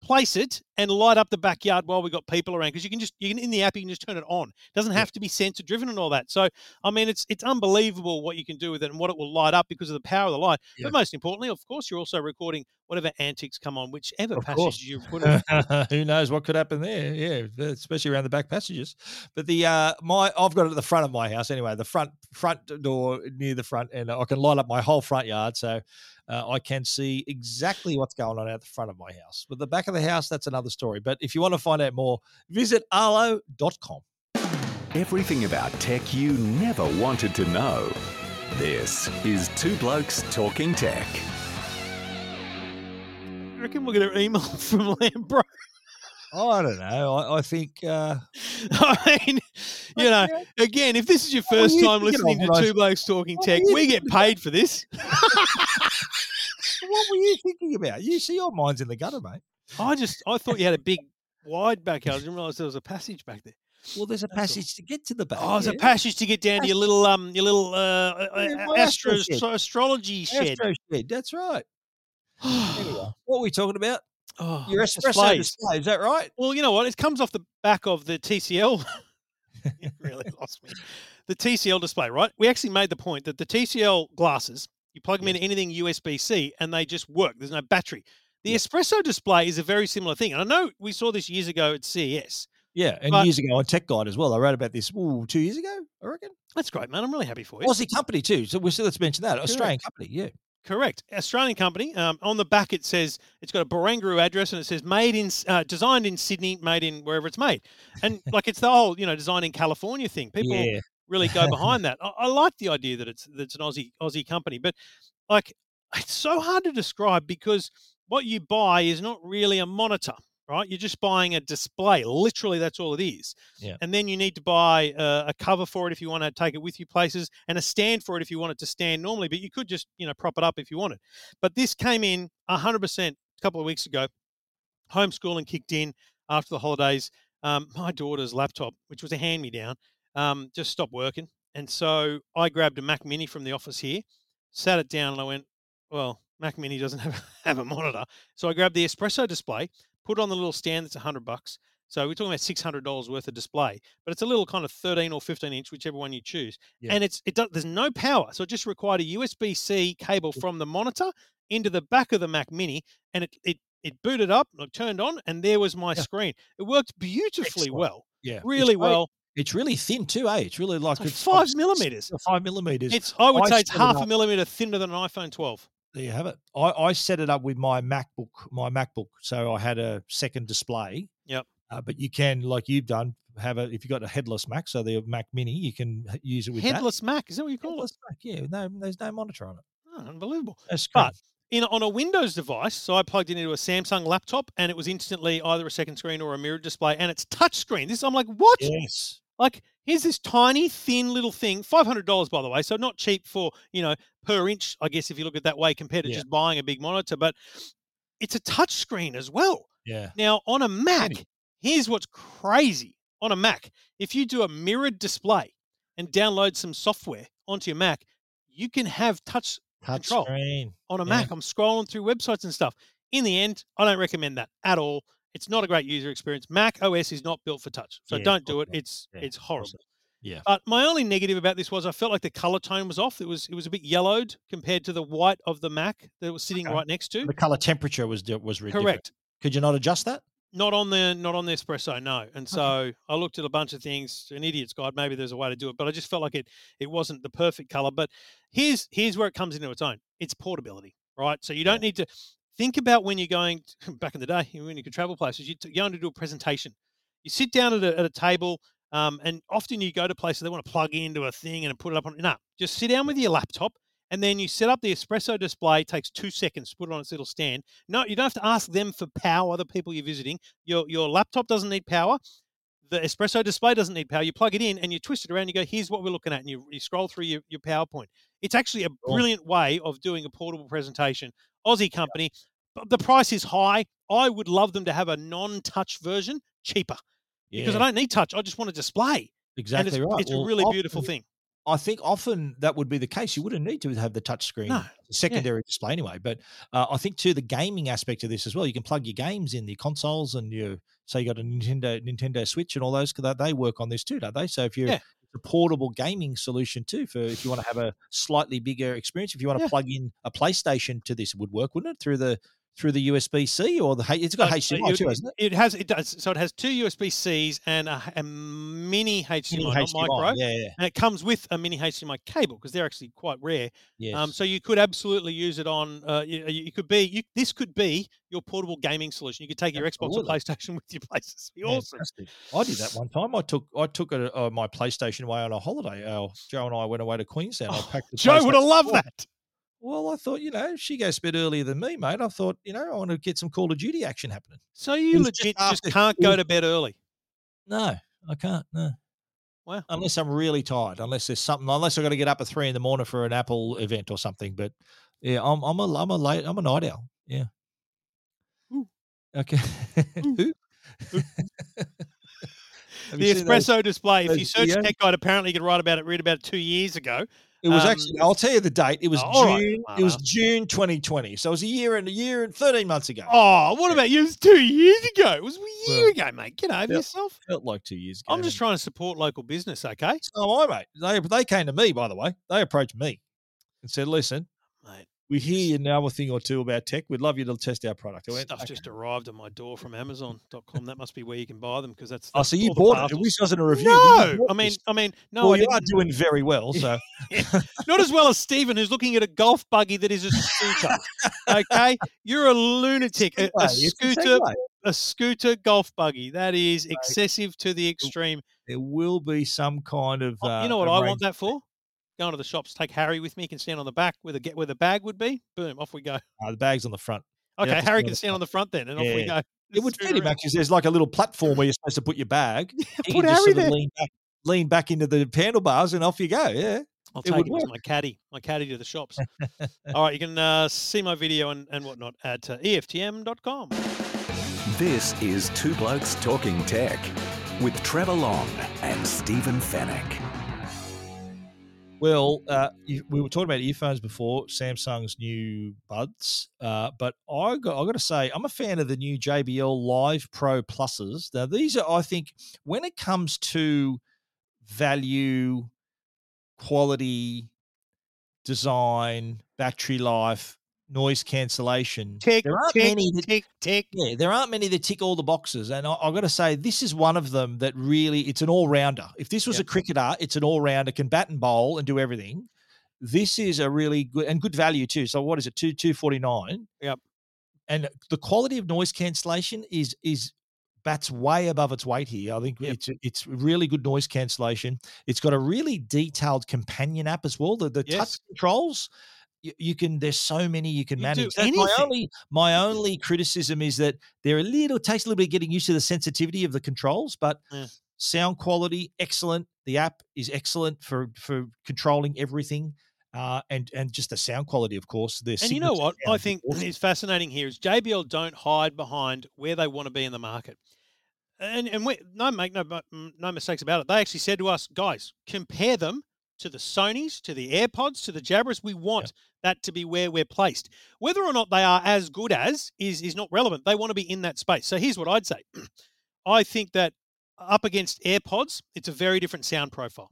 place it, and light up the backyard while we've got people around because you can just you can in the app you can just turn it on. It doesn't have to be sensor driven and all that. So I mean, it's it's unbelievable what you can do with it and what it will light up because of the power of the light. Yeah. But most importantly, of course, you're also recording whatever antics come on, whichever Of passage course. you put. Who knows what could happen there? Yeah, especially around the back passages. But the uh, my I've got it at the front of my house anyway. The front front door near the front, and I can light up my whole front yard, so uh, I can see exactly what's going on out the front of my house. But the back of the house, that's another story. But if you want to find out more, visit arlo.com. Everything about tech you never wanted to know. This is Two Blokes Talking Tech. I reckon we'll get an email from Lambro. I don't know. I, I think uh, I mean, you know, again, if this is your first you time listening to Two Blokes Talking What Tech, we get paid for this. what were you thinking about? You see, your mind's in the gutter, mate. I just, I thought you had a big, wide backyard. I didn't realise there was a passage back there. Well, there's a That's all. passage to get to the back. Oh, there's a passage to get down to your little, um, your little uh, uh, Yeah, uh, astro astro shed. astrology shed. Astro shed. That's right. Anyway, what are we talking about? oh, Your espresso displays. display. Is that right? Well, you know what? It comes off the back of the TCL. it really lost me. The TCL display, right? We actually made the point that the TCL glasses, you plug them into anything USB C and they just work. There's no battery. The espresso display is a very similar thing. And I know we saw this years ago at CES. Yeah, and But- years ago on Tech Guide as well. I wrote about this ooh, two years ago, I reckon. That's great, man. I'm really happy for you. Aussie company too. So we let's mention that Australian company. Yeah, Correct. Australian company. Um, on the back, it says it's got a Barangaroo address and it says made in, uh, designed in Sydney, made in wherever it's made. And like it's the whole, you know, design in California thing. People yeah, really go behind that. I, I like the idea that it's that it's an Aussie Aussie company, but like it's so hard to describe because what you buy is not really a monitor, right? You're just buying a display. Literally, that's all it is. Yeah. And then you need to buy uh, a cover for it if you want to take it with you places, and a stand for it if you want it to stand normally. But you could just you know prop it up if you wanted. But this came in 100% a couple of weeks ago. Homeschooling kicked in. after the holidays, um, my daughter's laptop, which was a hand me down, um, just stopped working. And so I grabbed a Mac Mini from the office here, sat it down, and I went, well, Mac Mini doesn't have, have a monitor. So I grabbed the espresso display, put it on the little stand that's 100 bucks. So we're talking about six hundred dollars worth of display, but it's a little kind of thirteen or fifteen inch, whichever one you choose. Yeah. And it's it does, there's no power, so it just required a USB C cable from the monitor into the back of the Mac Mini, and it it it booted up, it turned on, and there was my Yeah. screen. It worked beautifully Excellent. well, Yeah, really very- well. It's really thin too, eh? It's really like, like it's five millimeters. Five millimeters. It's I would I say it's it half a millimeter thinner than an iPhone 12. There you have it. I, I set it up with my MacBook, my MacBook. So I had a second display. Yep. Uh, but you can, like you've done, have a if you've got a headless Mac, so the Mac Mini, you can use it with Headless Mac, is that what you that. call it? Headless Mac, yeah. No, there's no monitor on it. Oh, unbelievable. That's But in on a Windows device, so I plugged it into a Samsung laptop, and it was instantly either a second screen or a mirrored display, and it's touch screen. This I'm like, what? yes, Like, here's this tiny, thin little thing, five hundred dollars by the way, so not cheap for you know per inch, I guess if you look at it that way compared to Yeah. just buying a big monitor, but it's a touch screen as well. yeah, Now on a Mac, here's what's crazy on a Mac: if you do a mirrored display and download some software onto your Mac, you can have touch touch control. screen. on a Yeah. Mac. I'm scrolling through websites and stuff. In the end, I don't recommend that at all. It's not a great user experience. Mac OS is not built for touch, so Yeah, don't do it. It's Yeah, it's horrible. Yeah. But my only negative about this was I felt like the color tone was off. It was it was a bit yellowed compared to the white of the Mac that it was sitting Okay. right next to. The color temperature was was different. Correct. Could you not adjust that? Not on the not on the espresso, no. And so I looked at a bunch of things, an idiot's guide. Maybe there's a way to do it, but I just felt like it it wasn't the perfect color. But here's here's where it comes into its own. It's portability, right? So you don't need to think about when you're going back in the day when you could travel places. You're going to do a presentation. You sit down at a, at a table, um, and often you go to places they want to plug into a thing and put it up on. No, just sit down with your laptop. And then you set up the espresso display. It takes two seconds to put it on its little stand. No, you don't have to ask them for power. The people you're visiting, your your laptop doesn't need power. The espresso display doesn't need power. You plug it in and you twist it around. You go, here's what we're looking at, and you, you scroll through your, your PowerPoint. It's actually a brilliant way of doing a portable presentation. Aussie company, but the price is high. I would love them to have a non-touch version, cheaper, because I don't need touch. I just want a display, exactly and it's, right. it's a really often- beautiful thing. I think often that would be the case. You wouldn't need to have the touch screen No, secondary display anyway. But uh, I think too the gaming aspect of this as well. You can plug your games in, the consoles, and you so you got a Nintendo Nintendo Switch and all those. 'cause they- They work on this too, don't they? So if you're Yeah. It's a portable gaming solution too for if you want to have a slightly bigger experience. If you want to Yeah. plug in a PlayStation to this, it would work, wouldn't it? Through the through the USB C or the it's got Uh, HDMI it, too, hasn't it? It has. It does. So it has two USB Cs and a, a mini HDMI, Mini not micro. Yeah, yeah, And it comes with a mini HDMI cable because they're actually quite rare. yes. Um, so you could absolutely use it on. Uh, you, you could be. You, this could be your portable gaming solution. You could take your Xbox or PlayStation with you places. Be awesome. Fantastic. I did that one time. I took I took a, uh, my PlayStation away on a holiday. Uh, Joe and I went away to Queensland. I Oh, packed the Joe would have loved that. Well, I thought you know she goes to bed earlier than me, mate. I thought you know I want to get some Call of Duty action happening. So you legit just just can't go to bed early. No, I can't. No. Wow. Unless I'm really tired. Unless there's something. Unless I've got to get up at three in the morning for an Apple event or something. But yeah, I'm I'm a I'm a late I'm a night owl. Yeah. Ooh. Okay. Have you The seen those- espresso display. If you search videos? Tech Guide, apparently you could write about it. Read about it two years ago. It was Um, actually. I'll tell you the date. It was Oh, all right, June. it was June 2020. So it was a year and a year and 13 months ago. Oh, what about you? It was two years ago. It was a year Well, ago, mate. Get over yep. yourself. Felt like two years ago. I'm just trying to support local business, okay? Oh, I mate. They they came to me. By the way, they approached me and said, "Listen, Mate, we hear a thing or two about tech. We'd love you to test our product." I went, "Okay." just arrived at my door from Amazon.com. That must be where you can buy them because that's. Oh, that's so you bought it. This wasn't a review. No, I mean. I mean, no, well, I you are doing very well. So Not as well as Stephen, who's looking at a golf buggy that is a scooter. okay, you're a lunatic. A, a Segway, it's a scooter, a scooter golf buggy. That is excessive to the extreme. there will be some kind of. Oh, Uh, you know what I want that for? Going to the shops, take Harry with me. He can stand on the back where the get where the bag would be. Boom, off we go. Uh, the bags on the front. Okay, have to Harry can stand on the front then, and off we go. It would fit him around. actually. There's like a little platform where you're supposed to put your bag. He Put can just Harry sort of there. lean back, lean back into the handlebars, and off you go. Yeah. I'll It take would him as my caddy, my caddy to the shops. All right, you can uh, see my video and, and whatnot at uh, EFTM.com. This is Two Blokes Talking Tech with Trevor Long and Stephen Fenech. Well, uh, we were talking about earphones before, Samsung's new buds, uh, but I got I got to say I'm a fan of the new JBL Live Pro Pluses. Now these are, I think, when it comes to value, quality, design, battery life, noise cancellation, Tick, there aren't tick, many that tick, tick. yeah, there aren't many that tick all the boxes, and I, I've got to say this is one of them that really it's an all rounder. If this was Yep. a cricketer, it's an all rounder, can bat and bowl and do everything. This is a really good and good value too. So what is it? Two two forty nine. Yep. And the quality of noise cancellation is is bats way above its weight here. I think Yep. it's it's really good noise cancellation. It's got a really detailed companion app as well. The the touch controls. You, you can. There's so many you can You manage. My only my only criticism is that they're a little takes a little bit getting used to the sensitivity of the controls, but Yeah. sound quality excellent. The app is excellent for for controlling everything, uh, and and just the sound quality, of course. The And you know what I think awesome. is fascinating here is JBL don't hide behind where they want to be in the market. And and we, no make no no mistakes about it. They actually said to us, guys, compare them to the Sonys, to the AirPods, to the Jabras. We want that to be where we're placed. Whether or not they are as good as is is not relevant. They want to be in that space. So here's what I'd say. I think that up against AirPods, it's a very different sound profile.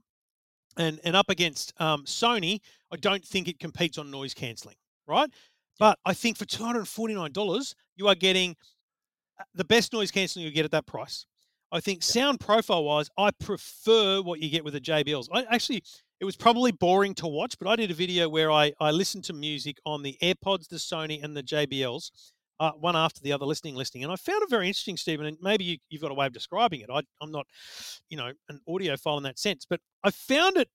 And and up against um, Sony, I don't think it competes on noise cancelling, right? But I think for two hundred and forty nine dollars, you are getting uh, the best noise cancelling you get at that price. I think sound profile wise, I prefer what you get with the JBLs. I actually, it was probably boring to watch, but I did a video where I I listened to music on the AirPods, the Sony, and the JBLs, uh, one after the other, listening, listening, and I found it very interesting, Stephen. And maybe you, you've got a way of describing it. I, I'm not, you know, an audiophile in that sense, but I found it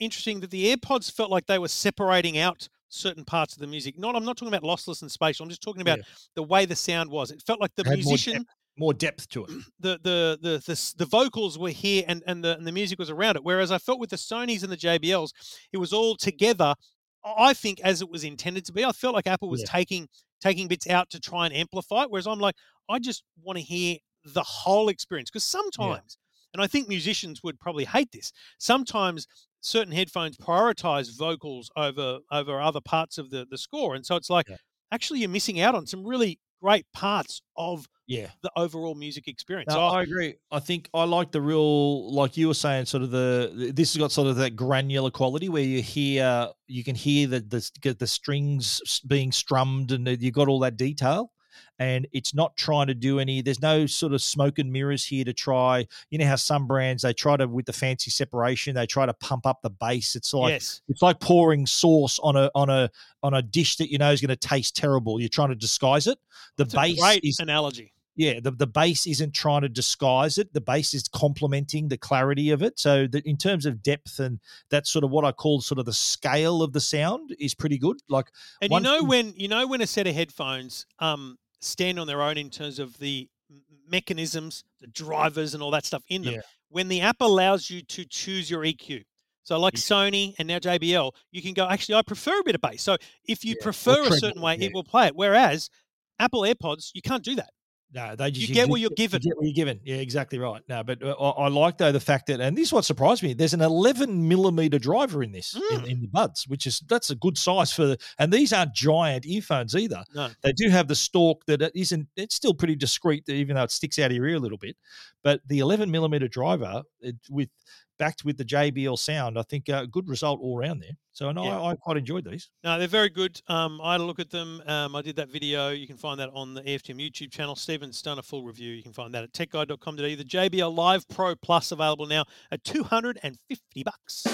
interesting that the AirPods felt like they were separating out certain parts of the music. Not, I'm not talking about lossless and spatial. I'm just talking about Yeah. the way the sound was. It felt like the musician more depth to it. the the the the, the vocals were here and and the and the music was around it. Whereas I felt with the Sonys and the JBLs, it was all together. I think as it was intended to be. I felt like Apple was Yeah. taking taking bits out to try and amplify it. Whereas I'm like, I just want to hear the whole experience because sometimes, and I think musicians would probably hate this. Sometimes certain headphones prioritize vocals over over other parts of the the score, and so it's like Yeah. actually you're missing out on some really great parts of Yeah. the overall music experience. No, So I- I agree. I think I like the real, like you were saying, sort of the. This has got sort of that granular quality where you hear, you can hear the the, the strings being strummed, and you got all that detail. And it's not trying to do any. There's no sort of smoke and mirrors here to try. You know how some brands they try to with the fancy separation, they try to pump up the bass It's like yes, it's like pouring sauce on a on a on a dish that you know is going to taste terrible. You're trying to disguise it. The a bass great is analogy. Yeah the, the bass isn't trying to disguise it the bass is complementing the clarity of it so that in terms of depth and that's sort of what i call sort of the scale of the sound is pretty good like And you know when you know when a set of headphones um, stand on their own in terms of the mechanisms, the drivers, and all that stuff in them. Yeah. When the app allows you to choose your EQ. So like Yeah. Sony and now JBL, you can go. Actually, I prefer a bit of bass. So if you Yeah, prefer a certain way, it will play it. Whereas Apple AirPods, you can't do that. No they just You get what you're given. you get what you're given yeah exactly right no but uh, I, I like though the fact that and this is what surprised me there's an 11 millimeter driver in this in, Mm. in the buds which is that's a good size for the and these aren't giant earphones either No. they do have the stalk that it isn't it's still pretty discreet even though it sticks out of your ear a little bit but the 11 millimeter driver it, with backed with the jbl sound i think a good result all around there so and Yeah. I, I quite enjoyed these No, they're very good. Um, I had a look at them. Um, I did that video. You can find that on the EFTM YouTube channel. Stephen's done a full review. You can find that at techguide.com.au. The JBL Live Pro Plus available now at 250 bucks.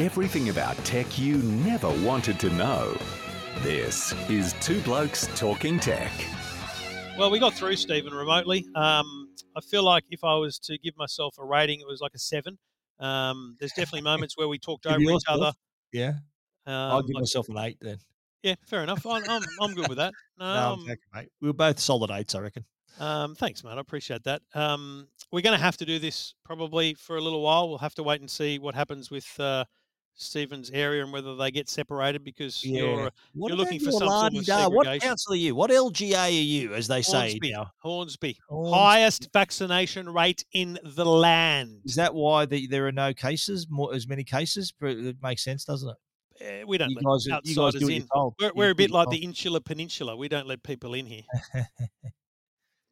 Everything about tech you never wanted to know. This is Two Blokes Talking Tech. Well, we got through Stephen remotely. Um, I feel like if I was to give myself a rating, it was like a seven. Um, there's definitely moments where we talked over each other. yeah Um, i'll give I- myself an eight then yeah, fair enough. I'm, I'm, I'm good with that. no, Um, I'm taking mate. we were both solid eights i reckon Um, thanks, mate. I appreciate that. Um, we're going to have to do this probably for a little while. We'll have to wait and see what happens with uh, Stephen's area and whether they get separated because Yeah. you're What you're looking for some sort of la-di-da? What council are you? What LGA are you, as they say Hornsby, now? Hornsby, Hornsby. highest vaccination rate in the land. Is that why the, there are no cases, more as many cases? But It makes sense, doesn't it? Eh, we don't You let guys, are- you guys outsiders do in. We're, we're a bit like the Insular Peninsula. We don't let people in here.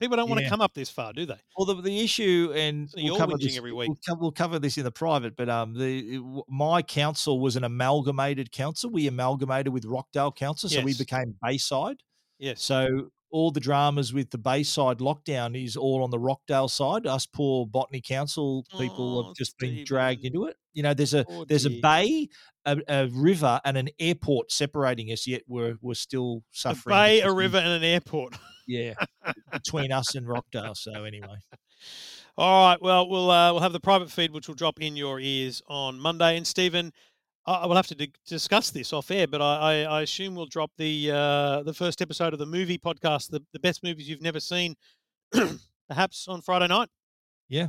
People don't want to come up this far, do they? Well, the, the issue, and So we'll you're cover this every week. We'll cover, we'll cover this in the private, but um, the my council was an amalgamated council. We amalgamated with Rockdale Council, so we became Bayside. Yes. So all the dramas with the Bayside lockdown is all on the Rockdale side. Us poor Botany Council people Oh, have just been dragged into it. You know, there's a Oh, there's a bay, a, a river, and an airport separating us. Yet we're we're still A suffering. bay, a river, and an airport. yeah, between us and Rockdale. So anyway. All right. Well, we'll uh, we'll have the private feed, which will drop in your ears on Monday. And Stephen, I I will have to di- discuss this off air, but I, I, I assume we'll drop the uh, the first episode of the movie podcast, the, the best movies you've never seen, perhaps on Friday night. Yeah.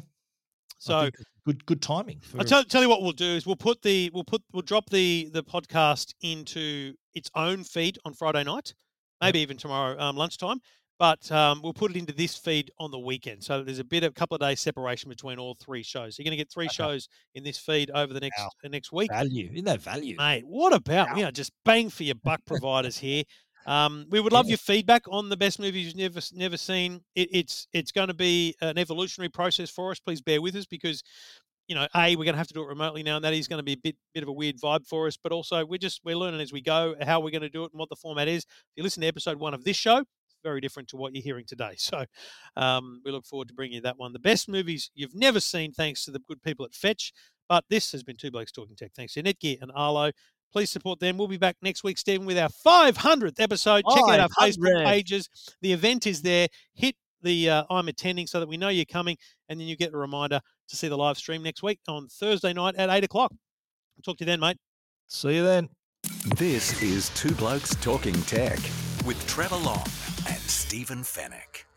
So good good timing. For, I'll tell, tell you what we'll do is we'll put the we'll put we'll drop the the podcast into its own feed on Friday night, maybe even tomorrow um, lunchtime. But um, we'll put it into this feed on the weekend, so there's a bit of a couple of days separation between all three shows. You're going to get three Okay. shows in this feed over the next Wow. the next week, value. Isn't that value? mate. What about we are just bang for your buck providers here. Um, we would love Yeah. your feedback on the best movies you've never never seen. It, it's it's going to be an evolutionary process for us. Please bear with us because you know, a we're going to have to do it remotely now, and that is going to be a bit bit of a weird vibe for us. But also, we're just we're learning as we go how we're going to do it and what the format is. If you listen to episode one of this show, very different to what you're hearing today. So, um, we look forward to bringing you that one. The best movies you've never seen, thanks to the good people at Fetch. But this has been Two Blokes Talking Tech. Thanks to Netgear and Arlo. Please support them. We'll be back next week, Stephen, with our 500th episode. Check out our Facebook pages. The event is there. Hit the uh, I'm attending so that we know you're coming, and then you get a reminder to see the live stream next week on Thursday night at 8 o'clock. I'll talk to you then, mate. See you then. This is Two Blokes Talking Tech. with Trevor Long and Stephen Fenech.